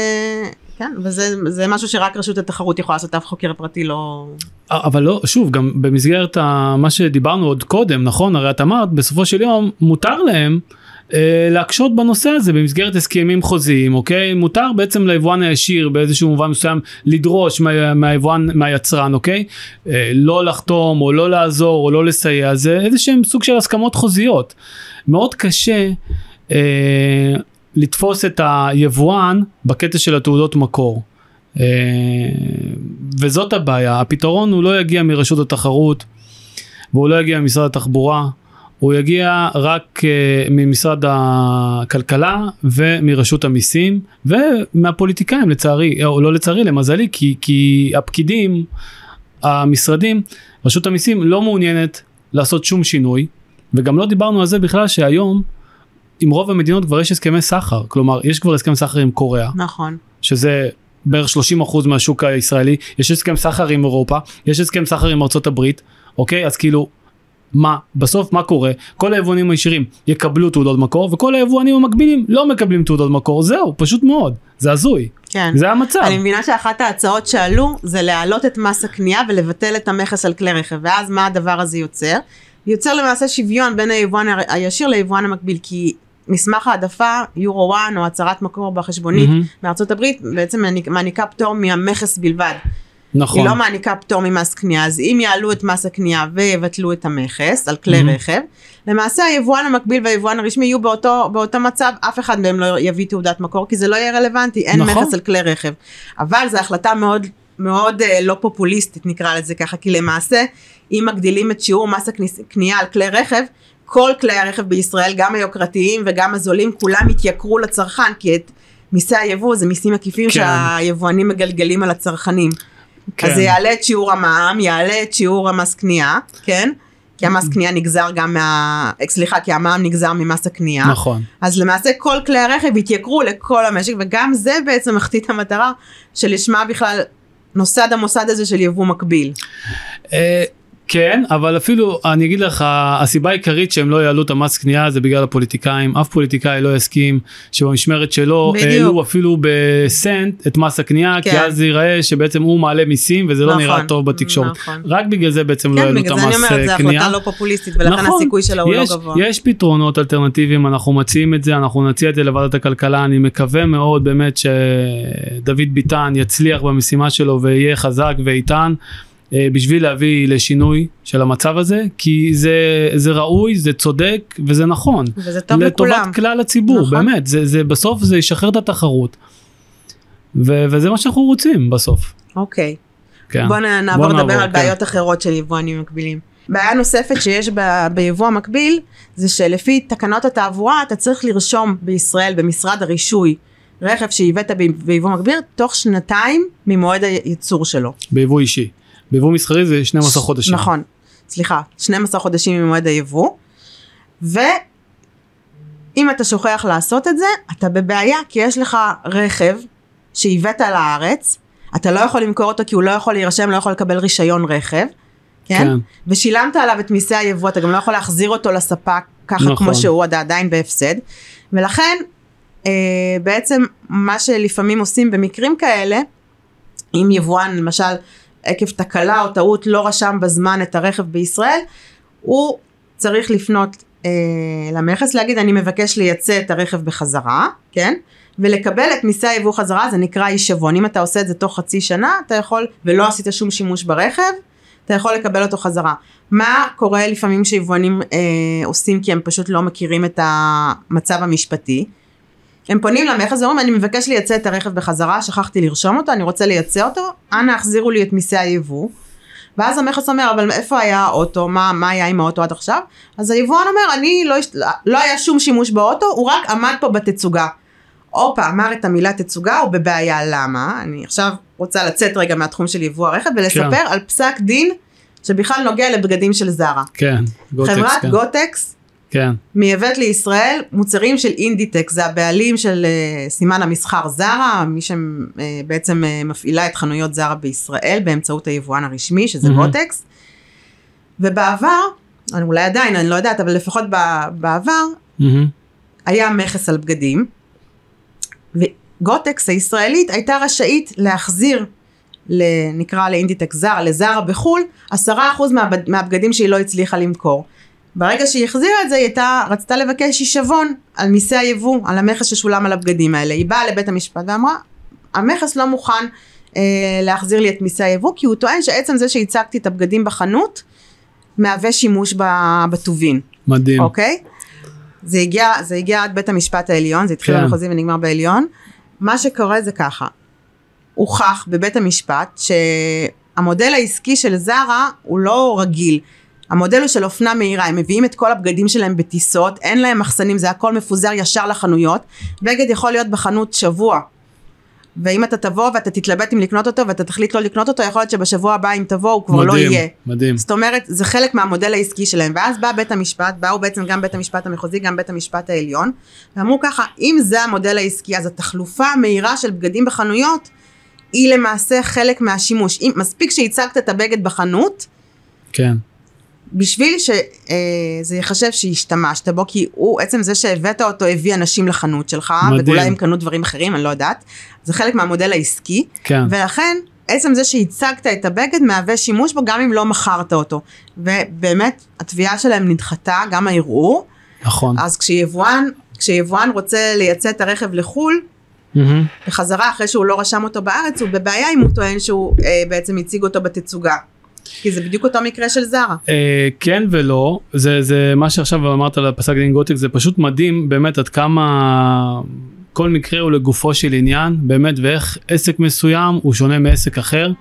כן, וזה זה משהו שרק רשות התחרות יכולה לעשות, אף חוקר פרטי לא... אבל לא, שוב, גם במסגרת ה- מה שדיברנו עוד קודם, נכון? הרי את אמרת, בסופו של יום מותר להם אה, להקשות בנושא הזה במסגרת הסכמים חוזיים, אוקיי? מותר בעצם ליבואן הישיר באיזשהו מובן מסוים לדרוש מה, מהיבואן, מהיצרן, אוקיי? אה, לא לחתום או לא לעזור או לא לסייע, זה איזה שהם סוג של הסכמות חוזיות. מאוד קשה אה, לתפוס את היבואן בקטע של התעודות מקור. אה, וזאת הבעיה, הפתרון הוא לא יגיע מרשות התחרות והוא לא יגיע ממשרד התחבורה, הוא יגיע רק אה, ממשרד הכלכלה ומרשות המיסים ומהפוליטיקאים לצערי, או לא לצערי, למזלי, כי, כי הפקידים, המשרדים, רשות המיסים לא מעוניינת לעשות שום שינוי, וגם לא דיברנו על זה בכלל שהיום עם רוב המדינות כבר יש הסכמי סחר, כלומר יש כבר הסכם סחר עם קוריאה, נכון. שזה בערך 30% מהשוק הישראלי, יש הסכם סחר עם אירופה, יש הסכם סחר עם ארצות הברית, אוקיי? אז כאילו, מה, בסוף מה קורה? כל היבואנים הישירים יקבלו תעודות מקור, וכל היבואנים המקבילים לא מקבלים תעודות מקור, זהו, פשוט מאוד, זה הזוי, כן. זה המצב. אני מבינה שאחת ההצעות שעלו זה להעלות את מס הקנייה ולבטל את המכס על כלי רכב, ואז מה הדבר הזה יוצר? יוצר למעשה שוויון בין היבואן הישיר ליבואן המקביל, כי מסמך העדפה, יורו 1 או הצהרת מקור בחשבונית מהמם. מארצות הברית, בעצם מעניק- מעניקה פטור מהמכס בלבד. נכון, היא לא מעניקה פטור ממס קנייה, אז אם יעלו את מס הקנייה ויבטלו את המכס על כלי Mhm. רכב, למעשה היבואן המקביל והיבואן הרשמי יהיו באותו, באותו מצב, אף אחד מהם לא יביא תעודת מקור, כי זה לא יהיה רלוונטי, אין נכון. מכס על כלי רכב. אבל זו החלטה מאוד מאוד אה, לא פופוליסטית נקרא לזה ככה, כי למעשה אם מגדילים את שיעור מס הקנייה על כלי רכב, כל כלי הרכב בישראל, גם היוקרתיים וגם הזולים, כולם יתייקרו לצרכן, כי את מיסי היבוא זה מיסים עקיפים כן. שהיבואנים מגלגלים על הצרכנים. כן. אז זה יעלה את שיעור המע"מ, יעלה את שיעור המס קנייה, כן? כי המס קנייה נגזר גם מה... סליחה, כי המע"מ נגזר ממס הקנייה. נכון. אז למעשה כל כלי הרכב יתייקרו לכל המשק, וגם זה בעצם מחטיא המטרה שלשמה בכלל נוסד המוסד הזה של יבוא מקביל. כן, אבל אפילו, אני אגיד לך, הסיבה העיקרית שהם לא יעלו את המס קנייה זה בגלל הפוליטיקאים. אף פוליטיקאי לא יסכים שבמשמרת שלו בדיוק. העלו אפילו בסנט את מס הקנייה, כי כן. אז זה ייראה שבעצם הוא מעלה מיסים וזה לא נכון, נראה טוב בתקשורת. נכון. רק בגלל זה בעצם לא כן, העלו את בגלל זה אני המס אומרת, זו אה, קנייה. החלטה לא פופוליסטית, ולכן נכון, הסיכוי שלה הוא יש, לא גבוה. יש פתרונות אלטרנטיביים, אנחנו מציעים את זה, אנחנו נציע את זה לוועדת הכלכלה, אני מקווה מאוד באמת שדוד ביטן יצליח במשימה שלו ויהיה חזק ואיתן. אה, בשביל להביא לשינוי של המצב הזה, כי זה, זה ראוי, זה צודק וזה נכון. וזה טוב לכולם. לטובת כלל הציבור, נכון. באמת, זה, זה בסוף זה ישחרר את התחרות. ו, וזה מה שאנחנו רוצים בסוף. אוקיי. כן. בוא נעבור לדבר על כן. בעיות אחרות של יבואנים מקבילים. בעיה נוספת שיש ב- ביבוא המקביל זה שלפי תקנות התעבורה אתה צריך לרשום בישראל במשרד הרישוי רכב שייבאת ב- ביבוא מקביל תוך שנתיים ממועד הייצור שלו. ביבוא אישי. ביבוא מסחרי זה 12 חודשים. נכון, סליחה, 12 חודשים ממועד היבוא. ואם אתה שוכח לעשות את זה, אתה בבעיה כי יש לך רכב שהבאת לארץ, אתה לא יכול למכור אותו כי הוא לא יכול להירשם, לא יכול לקבל רישיון רכב, כן? כן. ושילמת עליו את מיסי היבוא, אתה גם לא יכול להחזיר אותו לספק ככה נכון. כמו שהוא, אתה עדיין בהפסד. ולכן, אה, בעצם מה שלפעמים עושים במקרים כאלה, אם יבואן למשל עקב תקלה או טעות לא רשם בזמן את הרכב בישראל, הוא צריך לפנות אה, למכס להגיד אני מבקש לייצא את הרכב בחזרה, כן? ולקבל את מיסי היבוא חזרה זה נקרא הישבון. אם אתה עושה את זה תוך חצי שנה אתה יכול ולא עשית שום שימוש ברכב, אתה יכול לקבל אותו חזרה. מה קורה לפעמים שיבואנים אה, עושים כי הם פשוט לא מכירים את המצב המשפטי? הם פונים למכס ואומרים אני מבקש לייצא את הרכב בחזרה, שכחתי לרשום אותו, אני רוצה לייצא אותו, אנא החזירו לי את מיסי היבוא. ואז המכס אומר אבל איפה היה האוטו, מה, מה היה עם האוטו עד עכשיו? אז היבואן אומר אני לא, לא היה שום שימוש באוטו, הוא רק עמד פה בתצוגה. הופה, אמר את המילה תצוגה, הוא בבעיה, למה? אני עכשיו רוצה לצאת רגע מהתחום של יבוא הרכב ולספר כן. על פסק דין שבכלל נוגע לבגדים של זרה. כן. גוטקס, חברת כן. גוטקס כן. מייבאת לישראל מוצרים של אינדיטקס, זה הבעלים של uh, סימן המסחר זרה, מי שבעצם uh, מפעילה את חנויות זרה בישראל באמצעות היבואן הרשמי, שזה. גוטקס. ובעבר, אני אולי עדיין, אני לא יודעת, אבל לפחות בעבר, מהמם. היה מכס על בגדים, וגוטקס הישראלית הייתה רשאית להחזיר, נקרא לאינדיטקס זר, לזרה בחו"ל, עשרה אחוז מהבגדים שהיא לא הצליחה למכור. ברגע שהיא החזירה את זה, היא הייתה, רצתה לבקש הישבון על מיסי היבוא, על המכס ששולם על הבגדים האלה. היא באה לבית המשפט ואמרה, המכס לא מוכן אה, להחזיר לי את מיסי היבוא, כי הוא טוען שעצם זה שהצגתי את הבגדים בחנות, מהווה שימוש בטובין. מדהים. אוקיי? זה הגיע, זה הגיע עד בית המשפט העליון, זה התחיל כן. במחוזי ונגמר בעליון. מה שקורה זה ככה, הוכח בבית המשפט שהמודל העסקי של זרה הוא לא רגיל. המודל הוא של אופנה מהירה, הם מביאים את כל הבגדים שלהם בטיסות, אין להם מחסנים, זה הכל מפוזר ישר לחנויות. בגד יכול להיות בחנות שבוע. ואם אתה תבוא ואתה תתלבט אם לקנות אותו ואתה תחליט לא לקנות אותו, יכול להיות שבשבוע הבא אם תבוא הוא כבר לא מדהים, יהיה. מדהים. זאת אומרת, זה חלק מהמודל העסקי שלהם. ואז בא בית המשפט, באו בעצם גם בית המשפט המחוזי, גם בית המשפט העליון, ואמרו ככה, אם זה המודל העסקי, אז התחלופה המהירה של בגדים בחנויות, היא למעשה חלק מהשימוש. אם, מספיק שהצגת את הבגד בחנות, כן. בשביל שזה ייחשב שהשתמשת בו, כי הוא, עצם זה שהבאת אותו הביא אנשים לחנות שלך. ואולי הם קנו דברים אחרים, אני לא יודעת. זה חלק מהמודל העסקי. כן. ולכן עצם זה שהצגת את הבגד מהווה שימוש בו גם אם לא מכרת אותו. ובאמת התביעה שלהם נדחתה, גם הערעור. נכון. אז כשיבואן, כשיבואן רוצה לייצא את הרכב לחו"ל. בחזרה אחרי שהוא לא רשם אותו בארץ, הוא בבעיה אם הוא טוען שהוא אה, בעצם הציג אותו בתצוגה. כי זה בדיוק אותו מקרה של זרה. אה, כן ולא זה זה מה שעכשיו אמרת על פסק דין גוטק זה פשוט מדהים באמת עד כמה כל מקרה הוא לגופו של עניין באמת ואיך עסק מסוים הוא שונה מעסק אחר.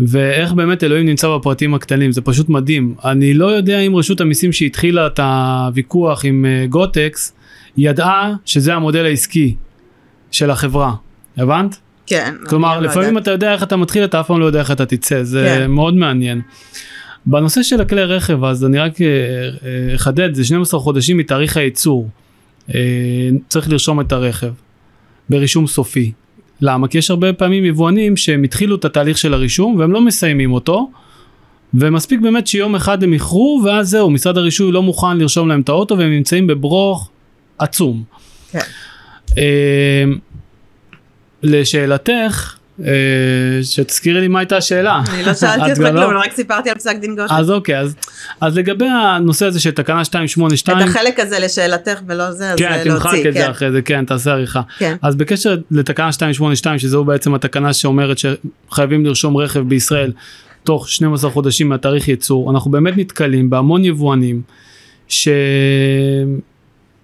ואיך באמת אלוהים נמצא בפרטים הקטנים זה פשוט מדהים אני לא יודע אם רשות המיסים שהתחילה את הוויכוח עם אה, גוטקס ידעה שזה המודל העסקי של החברה הבנת? כן. כלומר לא לפעמים יודעת. אתה יודע איך אתה מתחיל אתה אף פעם לא יודע איך אתה תצא זה כן. מאוד מעניין. בנושא של הכלי רכב אז אני רק אה, אה, אחדד זה 12 חודשים מתאריך הייצור. אה, צריך לרשום את הרכב ברישום סופי. למה? כי יש הרבה פעמים יבואנים שהם התחילו את התהליך של הרישום והם לא מסיימים אותו. ומספיק באמת שיום אחד הם איחרו ואז זהו משרד הרישוי לא מוכן לרשום להם את האוטו והם נמצאים בברוך עצום. כן. לשאלתך, אה, שתזכירי לי מה הייתה השאלה. אני לא שאלתי אותך את לא- כלום, רק סיפרתי על פסק דין גוטק. אז אוקיי, אז, אז לגבי הנושא הזה של תקנה את 282, החלק הזה לשאלתך ולא זה, אז כן, אה, תמחק להוציא, את זה כן. אחרי זה, כן, תעשה עריכה. כן. אז בקשר לתקנה 282, שזו בעצם התקנה שאומרת שחייבים לרשום רכב בישראל תוך 12 חודשים מהתאריך ייצור, אנחנו באמת נתקלים בהמון יבואנים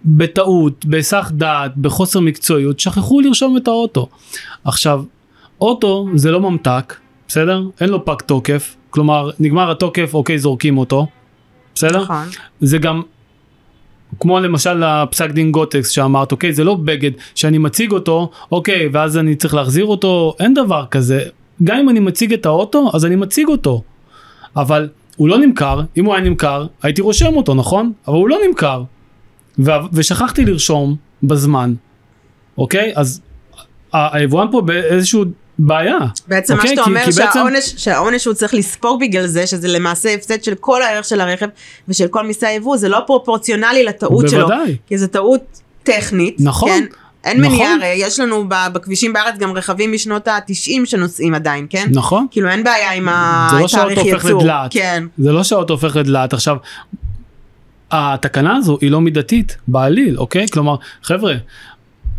שבטעות, בהיסח דעת, בחוסר מקצועיות, שכחו לרשום את האוטו. עכשיו, אוטו זה לא ממתק, בסדר? אין לו פג תוקף, כלומר נגמר התוקף, אוקיי, זורקים אותו, בסדר? נכון. זה גם כמו למשל הפסק דין גוטקס שאמרת אוקיי זה לא בגד שאני מציג אותו אוקיי ואז אני צריך להחזיר אותו אין דבר כזה גם אם אני מציג את האוטו אז אני מציג אותו אבל הוא לא נמכר אם הוא היה נמכר הייתי רושם אותו נכון אבל הוא לא נמכר ו- ושכחתי לרשום בזמן אוקיי אז היבואן פה באיזשהו בעיה בעצם מה אוקיי? שאתה כי- אומר כי בעצם- שהעונש, שהעונש שהוא צריך לספוג בגלל זה, שזה למעשה הפסד של כל הערך של הרכב ושל כל מיסי היבוא, זה לא פרופורציונלי לטעות שלו. בוודאי. כי זו טעות טכנית. נכון. כן? אין נכון. מניעה, הרי יש לנו בכבישים בארץ גם רכבים משנות ה-90 שנוסעים עדיין, כן? נכון כאילו אין בעיה עם זה לא התאריך שהאוטו הופך ייצור. לדלעת. כן. זה לא שהאוטו הופך לדלעת עכשיו. התקנה הזו היא לא מידתית בעליל אוקיי? כלומר חבר'ה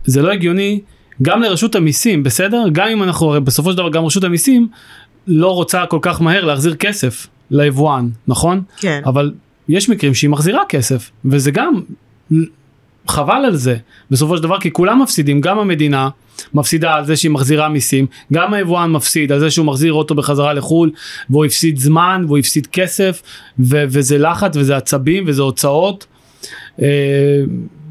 זה לא הגיוני גם לרשות המיסים בסדר? גם אם אנחנו הרי בסופו של דבר גם רשות המיסים לא רוצה כל כך מהר להחזיר כסף ליבואן נכון? כן. אבל יש מקרים שהיא מחזירה כסף וזה גם חבל על זה בסופו של דבר כי כולם מפסידים גם המדינה מפסידה על זה שהיא מחזירה מיסים גם היבואן מפסיד על זה שהוא מחזיר אוטו בחזרה לחו"ל והוא הפסיד זמן והוא הפסיד כסף ו- וזה לחץ וזה עצבים וזה הוצאות.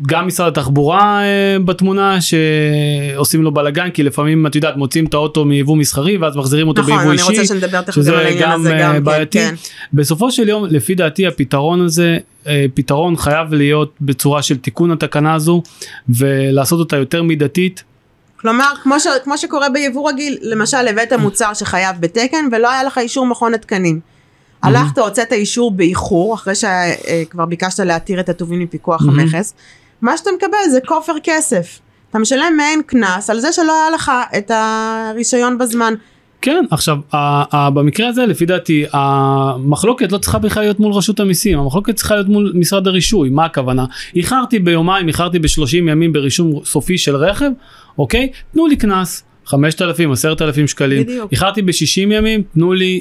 גם משרד התחבורה אה, בתמונה שעושים לו בלאגן כי לפעמים את יודעת מוצאים את האוטו מיבוא מסחרי ואז מחזירים אותו נכון, ביבוא אני אישי. רוצה שנדבר תכף גם על העניין גם, הזה אה, גם, כן, בעייתי. כן. בסופו של יום לפי דעתי הפתרון הזה אה, פתרון חייב להיות בצורה של תיקון התקנה הזו ולעשות אותה יותר מידתית. כלומר, כמו, ש, כמו שקורה ביבוא רגיל, למשל הבאת מוצר שחייב בתקן ולא היה לך אישור מכון התקנים. הלכת, הוצאת אישור באיחור, אחרי שכבר ביקשת להתיר את הטובין מפיקוח Mhm. המכס, מה שאתה מקבל זה כופר כסף. אתה משלם מעין קנס על זה שלא היה לך את הרישיון בזמן. כן עכשיו ה- ה- במקרה הזה לפי דעתי המחלוקת לא צריכה בכלל להיות מול רשות המיסים המחלוקת צריכה להיות מול משרד הרישוי מה הכוונה איחרתי ביומיים איחרתי בשלושים ימים ברישום סופי של רכב אוקיי תנו לי קנס 5,000 10,000 שקלים בדיוק. איחרתי ב-60 ימים תנו לי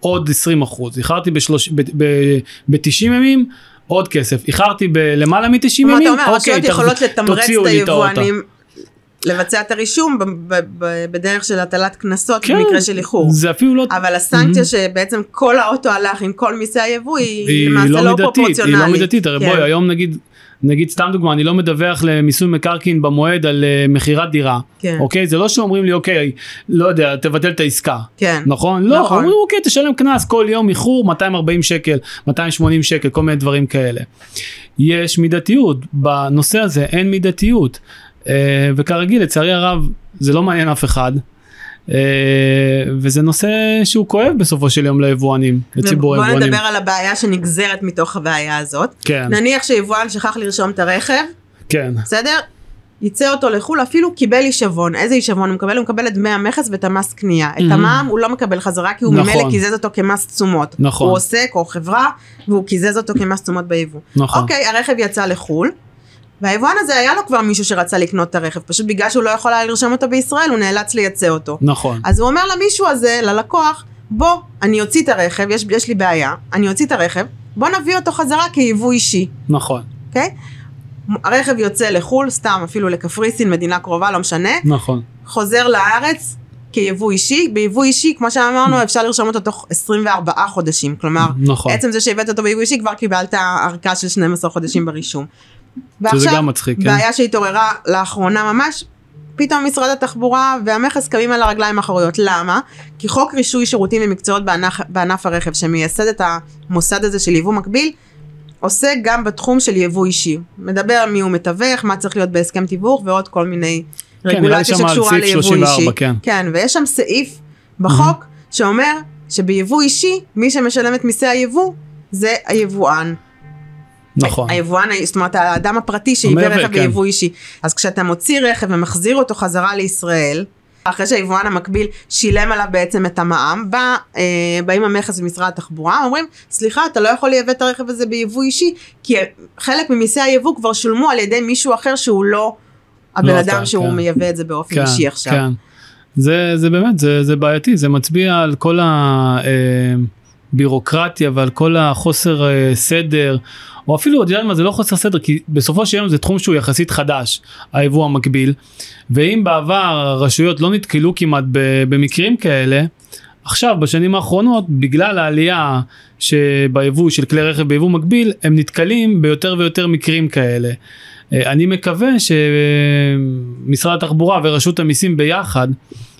עוד 20 אחוז איחרתי ב-90 ימים עוד כסף איחרתי בלמעלה מ-90 כלומר, ימים אתה אומר, תח- יכולות לתמרץ את. היבואנים לבצע את הרישום בדרך של הטלת קנסות כן, במקרה של איחור. זה אפילו לא אבל הסנקציה Mhm. שבעצם כל האוטו הלך עם כל מיסי היבוא היא היא למעשה לא לא מידתית, היא פרופורציונלית. לא מידתית, הרי כן. בואי היום נגיד, נגיד סתם דוגמה, אני לא מדווח למיסוי מקרקעין במועד על אה, מכירת דירה, כן. אוקיי? זה לא שאומרים לי אוקיי, לא יודע, תבטל את העסקה, כן. נכון? לא, נכון. אומרים אוקיי, תשלם קנס כל יום איחור 240 שקל, 280 שקל, כל מיני דברים כאלה. יש מידתיות, בנושא הזה אין מידתיות, אה, וכרגיל לצערי הרב זה לא מעניין אף אחד. אה, וזה נושא שהוא כואב בסופו של יום ליבואנים, לציבור בוא היבואנים. נדבר על הבעיה שנגזרת מתוך הבעיה הזאת. כן, נניח שיבואן שכח לרשום את הרכב, כן. בסדר? יצא אותו לחו"ל, אפילו קיבל עישבון. איזה עישבון הוא מקבל? הוא מקבל את דמי המכס ואת המס קנייה. את Mhm. המע"מ הוא לא מקבל חזרה כי הוא נכון. ממילא קיזז אותו כמס תשומות. נכון. הוא עוסק או חברה והוא קיזז אותו כמס תשומות ביבוא. נכון. אוקיי, הרכב יצא לחו"ל. והיבואן הזה היה לו כבר מישהו שרצה לקנות את הרכב, פשוט בגלל שהוא לא יכול היה לרשום אותו בישראל, הוא נאלץ לייצא אותו. נכון. אז הוא אומר למישהו הזה, ללקוח, בוא, אני אוציא את הרכב, יש, יש לי בעיה, אני אוציא את הרכב, בוא נביא אותו חזרה כיבוא אישי, נכון. אוקיי? הרכב יוצא לחו"ל, סתם אפילו לקפריסין, מדינה קרובה, לא משנה, נכון. חוזר לארץ כיבוא אישי, ביבוא אישי, כמו שאמרנו, אפשר לרשום אותו תוך 24 חודשים, כלומר, נכון. עצם זה שהבאת אותו ביבוא אישי, כבר קיבלת ארכה של 12 חודשים ברישום. שזה גם מצחיק, כן. בעיה שהתעוררה לאחרונה ממש, פתאום משרד התחבורה והמכס קמים על הרגליים האחוריות. למה? כי חוק רישוי שירותים ומקצועות בענף, בענף הרכב, שמייסד את המוסד הזה של יבוא מקביל, עוסק גם בתחום של יבוא אישי. מדבר מי הוא מתווך, מה צריך להיות בהסכם תיווך ועוד כל מיני כן, רגולציה שקשורה ליבוא 34, אישי. כן. כן, ויש שם סעיף בחוק שאומר שביבוא אישי, מי שמשלם את מיסי היבוא זה היבואן. נכון. היבואן, זאת אומרת האדם הפרטי שייבא רכב כן. ביבוא אישי. אז כשאתה מוציא רכב ומחזיר אותו חזרה לישראל, אחרי שהיבואן המקביל שילם עליו בעצם את המע"מ, בא, אה, באים המכס במשרד התחבורה, אומרים, סליחה, אתה לא יכול לייבא את הרכב הזה ביבוא אישי, כי חלק ממיסי היבוא כבר שולמו על ידי מישהו אחר שהוא לא הבן לא אדם אתה, שהוא כן. מייבא את זה באופן כן, אישי עכשיו. כן. זה, זה באמת, זה, זה בעייתי, זה מצביע על כל הבירוקרטיה ועל כל החוסר אה, סדר, או אפילו, אתה יודע מה, זה לא חוסר סדר, כי בסופו של יום זה תחום שהוא יחסית חדש, היבוא המקביל, ואם בעבר הרשויות לא נתקלו כמעט במקרים כאלה, עכשיו בשנים האחרונות בגלל העלייה שביבוא של כלי רכב ביבוא מקביל הם נתקלים ביותר ויותר מקרים כאלה. אה, אני מקווה שמשרד התחבורה ורשות המיסים ביחד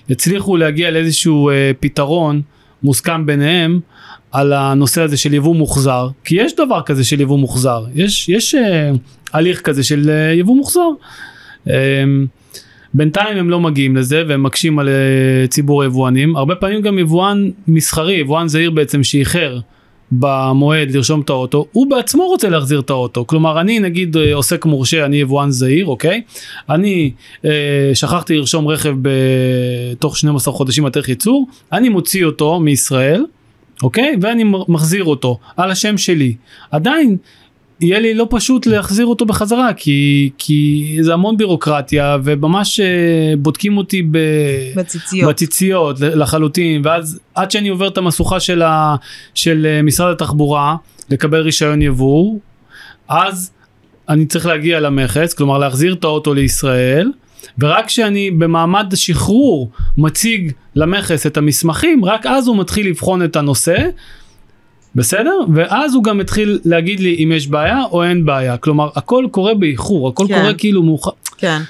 יצליחו להגיע לאיזשהו אה, פתרון מוסכם ביניהם על הנושא הזה של יבוא מוחזר כי יש דבר כזה של יבוא מוחזר יש יש אה, הליך כזה של יבוא מוחזר. בינתיים הם לא מגיעים לזה והם מקשים על ציבור היבואנים הרבה פעמים גם יבואן מסחרי יבואן זעיר בעצם שאיחר במועד לרשום את האוטו, הוא בעצמו רוצה להחזיר את האוטו. כלומר, אני נגיד אה, עוסק מורשה, אני יבואן זעיר, אוקיי? אני אה, שכחתי לרשום רכב בתוך 12 חודשים בתאריך ייצור, אני מוציא אותו מישראל, אוקיי? ואני מחזיר אותו על השם שלי. עדיין יהיה לי לא פשוט להחזיר אותו בחזרה כי כי זה המון בירוקרטיה וממש אה, בודקים אותי ב... בציציות. בציציות לחלוטין ואז עד שאני עובר את המשוכה של, ה... של אה, משרד התחבורה לקבל רישיון יבוא אז אני צריך להגיע למכס כלומר להחזיר את האוטו לישראל ורק כשאני במעמד השחרור מציג למכס את המסמכים רק אז הוא מתחיל לבחון את הנושא בסדר? ואז הוא גם התחיל להגיד לי אם יש בעיה או אין בעיה. כלומר, הכל קורה באיחור, הכל כן. קורה כאילו מאוחר. כן.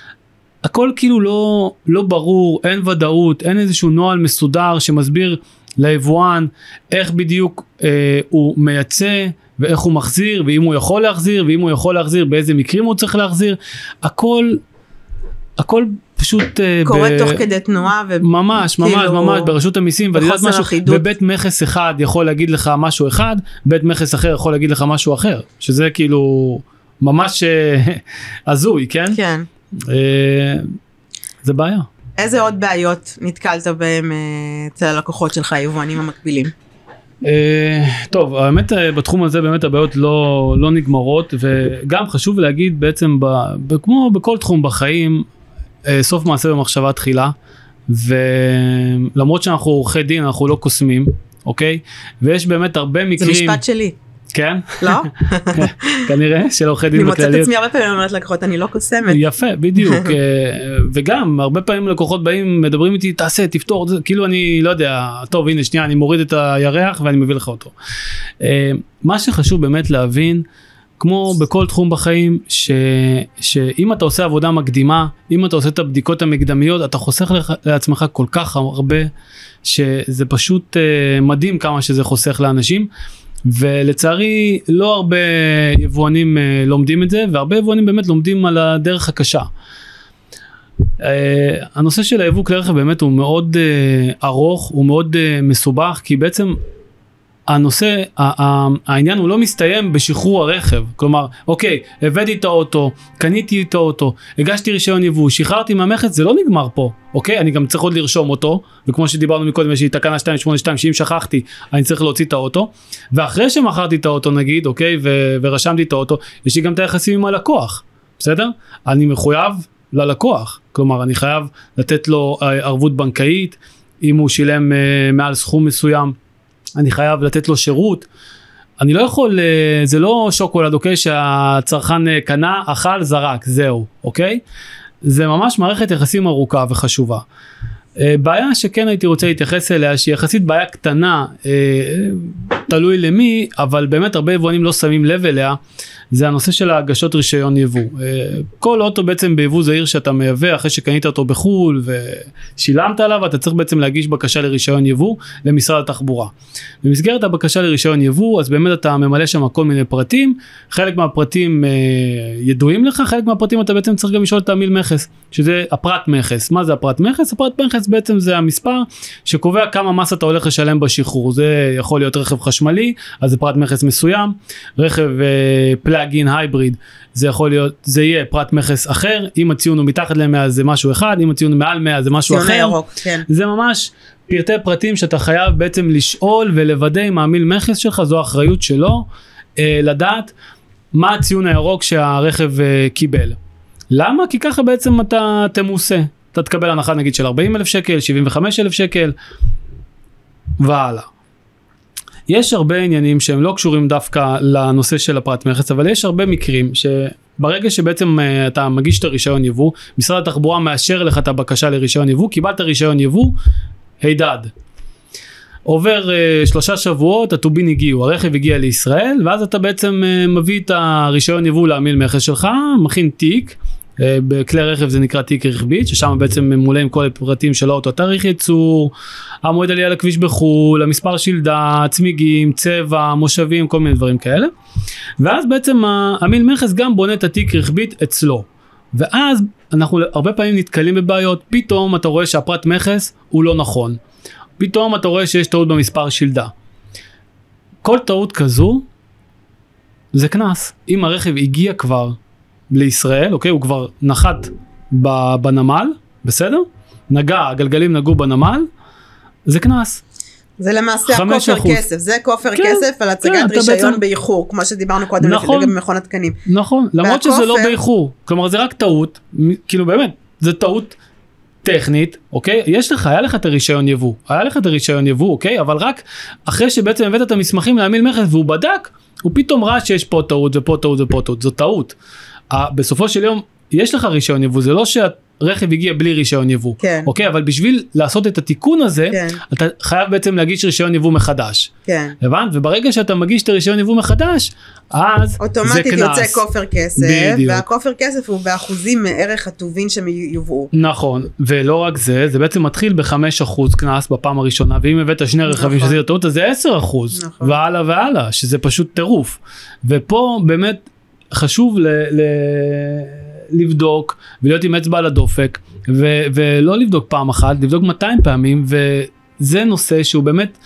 הכל כאילו לא, לא ברור, אין ודאות, אין איזשהו נוהל מסודר שמסביר ליבואן איך בדיוק אה, הוא מייצא ואיך הוא מחזיר ואם הוא יכול להחזיר ואם הוא יכול להחזיר באיזה מקרים הוא צריך להחזיר. הכל, הכל פשוט אה, קורה ב... תוך כדי תנועה ממש ממש כאילו... ממש ברשות המיסים ואני יודעת משהו אחידות. ובית מכס אחד יכול להגיד לך משהו אחד בית מכס אחר יכול להגיד לך משהו אחר שזה כאילו ממש אה, הזוי כן כן אה, זה בעיה. איזה עוד בעיות נתקלת בהם אצל הלקוחות שלך היבואנים המקבילים? טוב האמת בתחום הזה באמת הבעיות לא לא נגמרות וגם חשוב להגיד בעצם ב, כמו בכל תחום בחיים סוף מעשה במחשבה תחילה ולמרות שאנחנו עורכי דין אנחנו לא קוסמים אוקיי ויש באמת הרבה מקרים זה משפט שלי. כן? לא? כנראה של עורכי דין בכלליות. אני מוצאת עצמי הרבה פעמים אומרת לקוחות אני לא קוסמת. יפה בדיוק אה, וגם הרבה פעמים לקוחות באים מדברים איתי תעשה תפתור כאילו אני לא יודע טוב הנה שנייה אני מוריד את הירח ואני מביא לך אותו. אה, מה שחשוב באמת להבין כמו בכל תחום בחיים, ש, שאם אתה עושה עבודה מקדימה, אם אתה עושה את הבדיקות המקדמיות, אתה חוסך לך, לעצמך כל כך הרבה, שזה פשוט uh, מדהים כמה שזה חוסך לאנשים. ולצערי לא הרבה יבואנים uh, לומדים את זה, והרבה יבואנים באמת לומדים על הדרך הקשה. Uh, הנושא של היבוא כלי רכב באמת הוא מאוד uh, ארוך, הוא מאוד uh, מסובך, כי בעצם הנושא, העניין הוא לא מסתיים בשחרור הרכב. כלומר, אוקיי, הבאתי את האוטו, קניתי את האוטו, הגשתי רישיון יבוא, שחררתי מהמכס, זה לא נגמר פה, אוקיי? אני גם צריך עוד לרשום אותו, וכמו שדיברנו מקודם, יש לי תקנה 282, שאם שכחתי, אני צריך להוציא את האוטו, ואחרי שמכרתי את האוטו נגיד, אוקיי, ו- ורשמתי את האוטו, יש לי גם את היחסים עם הלקוח, בסדר? אני מחויב ללקוח, כלומר, אני חייב לתת לו אה, ערבות בנקאית, אם הוא שילם uh, מעל סכום מסוים. אני חייב לתת לו שירות. אני לא יכול, אה, זה לא שוקולד, אוקיי, שהצרכן אה, קנה, אכל, זרק, זהו, אוקיי? זה ממש מערכת יחסים ארוכה וחשובה. אה, בעיה שכן הייתי רוצה להתייחס אליה, שהיא יחסית בעיה קטנה, תלוי למי, אבל באמת הרבה יבואנים לא שמים לב אליה, זה הנושא של ההגשות רישיון יבוא. אה, כל אוטו בעצם ביבוא זעיר שאתה מייבא אחרי שקנית אותו בחו"ל ושילמת עליו, אתה צריך בעצם להגיש בקשה לרישיון יבוא למשרד התחבורה. במסגרת הבקשה לרישיון יבוא, אז באמת אתה ממלא שם כל מיני פרטים, חלק מהפרטים אה, ידועים לך, חלק מהפרטים אתה בעצם צריך גם לשאול את המיל מכס, שזה הפרט מכס. מה זה הפרט מכס? הפרט מכס בעצם זה המספר שקובע כמה מס אתה הולך לשלם בשחרור. זה יכול להיות רכב חשמלי, אז זה פרט מכס מסוים, רכב אה, פלאגין הייבריד זה יכול להיות זה יהיה פרט מכס אחר אם הציון הוא מתחת ל-100 זה משהו אחד אם הציון הוא מעל 100 זה משהו אחר ירוק, כן. זה ממש פרטי פרטים שאתה חייב בעצם לשאול ולוודא אם המיל מכס שלך זו אחריות שלו אה, לדעת מה הציון הירוק שהרכב אה, קיבל. למה? כי ככה בעצם אתה תמוסה. אתה תקבל הנחה נגיד של 40 אלף שקל, 75 אלף שקל, והלאה. יש הרבה עניינים שהם לא קשורים דווקא לנושא של הפרט מכס, אבל יש הרבה מקרים שברגע שבעצם uh, אתה מגיש את הרישיון יבוא, משרד התחבורה מאשר לך את הבקשה לרישיון יבוא, קיבלת רישיון יבוא, הידד. עובר uh, שלושה שבועות, הטובין הגיעו, הרכב הגיע לישראל, ואז אתה בעצם uh, מביא את הרישיון יבוא לעמיל מכס שלך, מכין תיק. אה, בכלי רכב זה נקרא תיק רכבית, ששם בעצם ממולא עם כל הפרטים של האוטו, תאריך ייצור, המועד עלייה לכביש בחו"ל, המספר שלדה, צמיגים, צבע, מושבים, כל מיני דברים כאלה. ואז בעצם עמיל מכס גם בונה את התיק רכבית אצלו. ואז אנחנו הרבה פעמים נתקלים בבעיות, פתאום אתה רואה שהפרט מכס הוא לא נכון. פתאום אתה רואה שיש טעות במספר שלדה. כל טעות כזו זה קנס. אם הרכב הגיע כבר לישראל, אוקיי? הוא כבר נחת בנמל, בסדר? נגע, הגלגלים נגעו בנמל, זה קנס. זה למעשה הכופר כסף, זה כופר כן, כסף על הצגת כן, רישיון בעצם... באיחור, כמו שדיברנו קודם נכון, לגבי מכון התקנים. נכון, למרות והכופר... שזה לא באיחור, כלומר זה רק טעות, כאילו באמת, זה טעות טכנית, אוקיי? יש לך, היה לך את הרישיון יבוא, היה לך את הרישיון יבוא, אוקיי? אבל רק אחרי שבעצם הבאת את המסמכים להמיל מכס והוא בדק, הוא פתאום ראה שיש פה טעות ופה טעות ופה טעות, זו טעות. בסופו של יום יש לך רישיון יבוא זה לא שהרכב הגיע בלי רישיון יבוא כן. אוקיי אבל בשביל לעשות את התיקון הזה כן. אתה חייב בעצם להגיש רישיון יבוא מחדש. כן. הבנת וברגע שאתה מגיש את הרישיון יבוא מחדש אז אוטומטית זה קנס. יוצא כופר כסף בדיוק. והכופר כסף הוא באחוזים מערך הטובין שיובאו. נכון ולא רק זה זה בעצם מתחיל בחמש אחוז קנס בפעם הראשונה ואם הבאת שני רכבים נכון. שזה יותר טוב זה עשר אחוז נכון. והלאה והלאה שזה פשוט טירוף ופה באמת חשוב ל, ל, לבדוק ולהיות עם אצבע על הדופק ו, ולא לבדוק פעם אחת, לבדוק 200 פעמים וזה נושא שהוא באמת,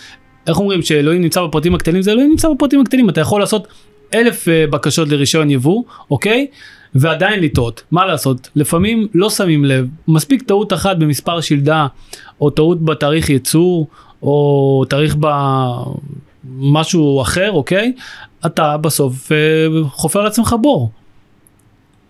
איך אומרים שאלוהים נמצא בפרטים הקטנים, זה אלוהים נמצא בפרטים הקטנים, אתה יכול לעשות אלף uh, בקשות לרישיון יבוא, אוקיי? ועדיין לטעות, מה לעשות? לפעמים לא שמים לב, מספיק טעות אחת במספר שלדה, או טעות בתאריך ייצור, או תאריך במשהו אחר, אוקיי? אתה בסוף אה, חופר לעצמך בור.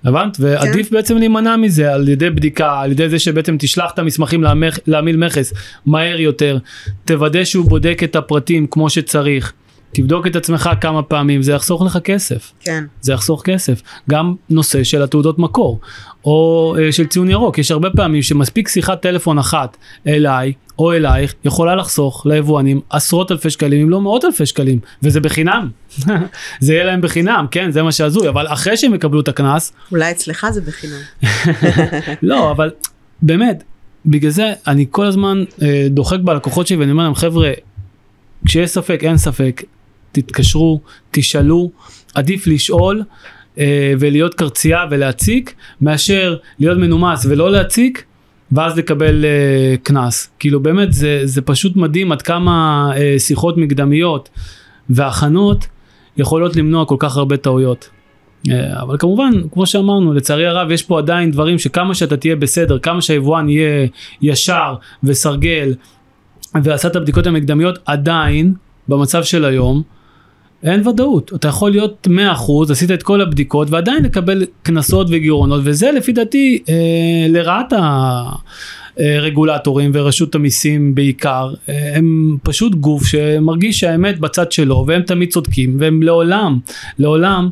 הבנת? ועדיף כן. בעצם להימנע מזה על ידי בדיקה, על ידי זה שבעצם תשלח את המסמכים להמח, מכס מהר יותר, תוודא שהוא בודק את הפרטים כמו שצריך. תבדוק את עצמך כמה פעמים, זה יחסוך לך כסף. כן. זה יחסוך כסף. גם נושא של התעודות מקור, או uh, של ציון ירוק, יש הרבה פעמים שמספיק שיחת טלפון אחת אליי או אלייך, יכולה לחסוך ליבואנים עשרות אלפי שקלים, אם לא מאות אלפי שקלים, וזה בחינם. זה יהיה להם בחינם, כן, זה מה שהזוי, אבל אחרי שהם יקבלו את הקנס... אולי אצלך זה בחינם. לא, אבל באמת, בגלל זה אני כל הזמן uh, דוחק בלקוחות שלי ואני אומר להם, חבר'ה, כשיש ספק, אין ספק, תתקשרו, תשאלו, עדיף לשאול אה, ולהיות קרצייה ולהציק, מאשר להיות מנומס ולא להציק, ואז לקבל אה, קנס. כאילו באמת זה, זה פשוט מדהים עד כמה אה, שיחות מקדמיות והכנות יכולות למנוע כל כך הרבה טעויות. אה, אבל כמובן, כמו שאמרנו, לצערי הרב יש פה עדיין דברים שכמה שאתה תהיה בסדר, כמה שהיבואן יהיה ישר וסרגל ועשה את הבדיקות המקדמיות, עדיין, במצב של היום, אין ודאות. אתה יכול להיות 100%, עשית את כל הבדיקות ועדיין לקבל קנסות וגירעונות, וזה לפי דעתי אה, לרעת הרגולטורים ורשות המיסים בעיקר. אה, הם פשוט גוף שמרגיש שהאמת בצד שלו, והם תמיד צודקים, והם לעולם, לעולם,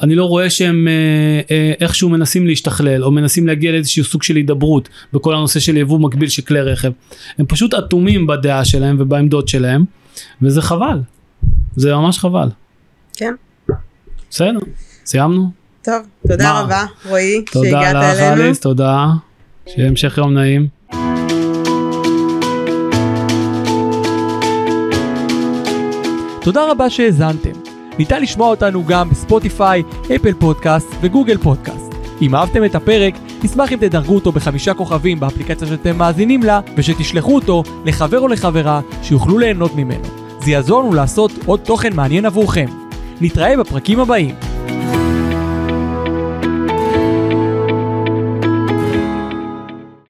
אני לא רואה שהם אה, אה, איכשהו מנסים להשתכלל, או מנסים להגיע לאיזשהו סוג של הידברות בכל הנושא של יבוא מקביל של כלי רכב. הם פשוט אטומים בדעה שלהם ובעמדות שלהם, וזה חבל. זה ממש חבל. כן. בסדר, סיימנו? טוב, תודה מה? רבה רועי שהגעת אלינו. תודה לך אליס, תודה. שיהיה המשך יום נעים. תודה רבה שהאזנתם. ניתן לשמוע אותנו גם בספוטיפיי, אפל פודקאסט וגוגל פודקאסט. אם אהבתם את הפרק, נשמח אם תדרגו אותו בחמישה כוכבים באפליקציה שאתם מאזינים לה, ושתשלחו אותו לחבר או לחברה שיוכלו ליהנות ממנו. זה יעזור לנו לעשות עוד תוכן מעניין עבורכם. נתראה בפרקים הבאים.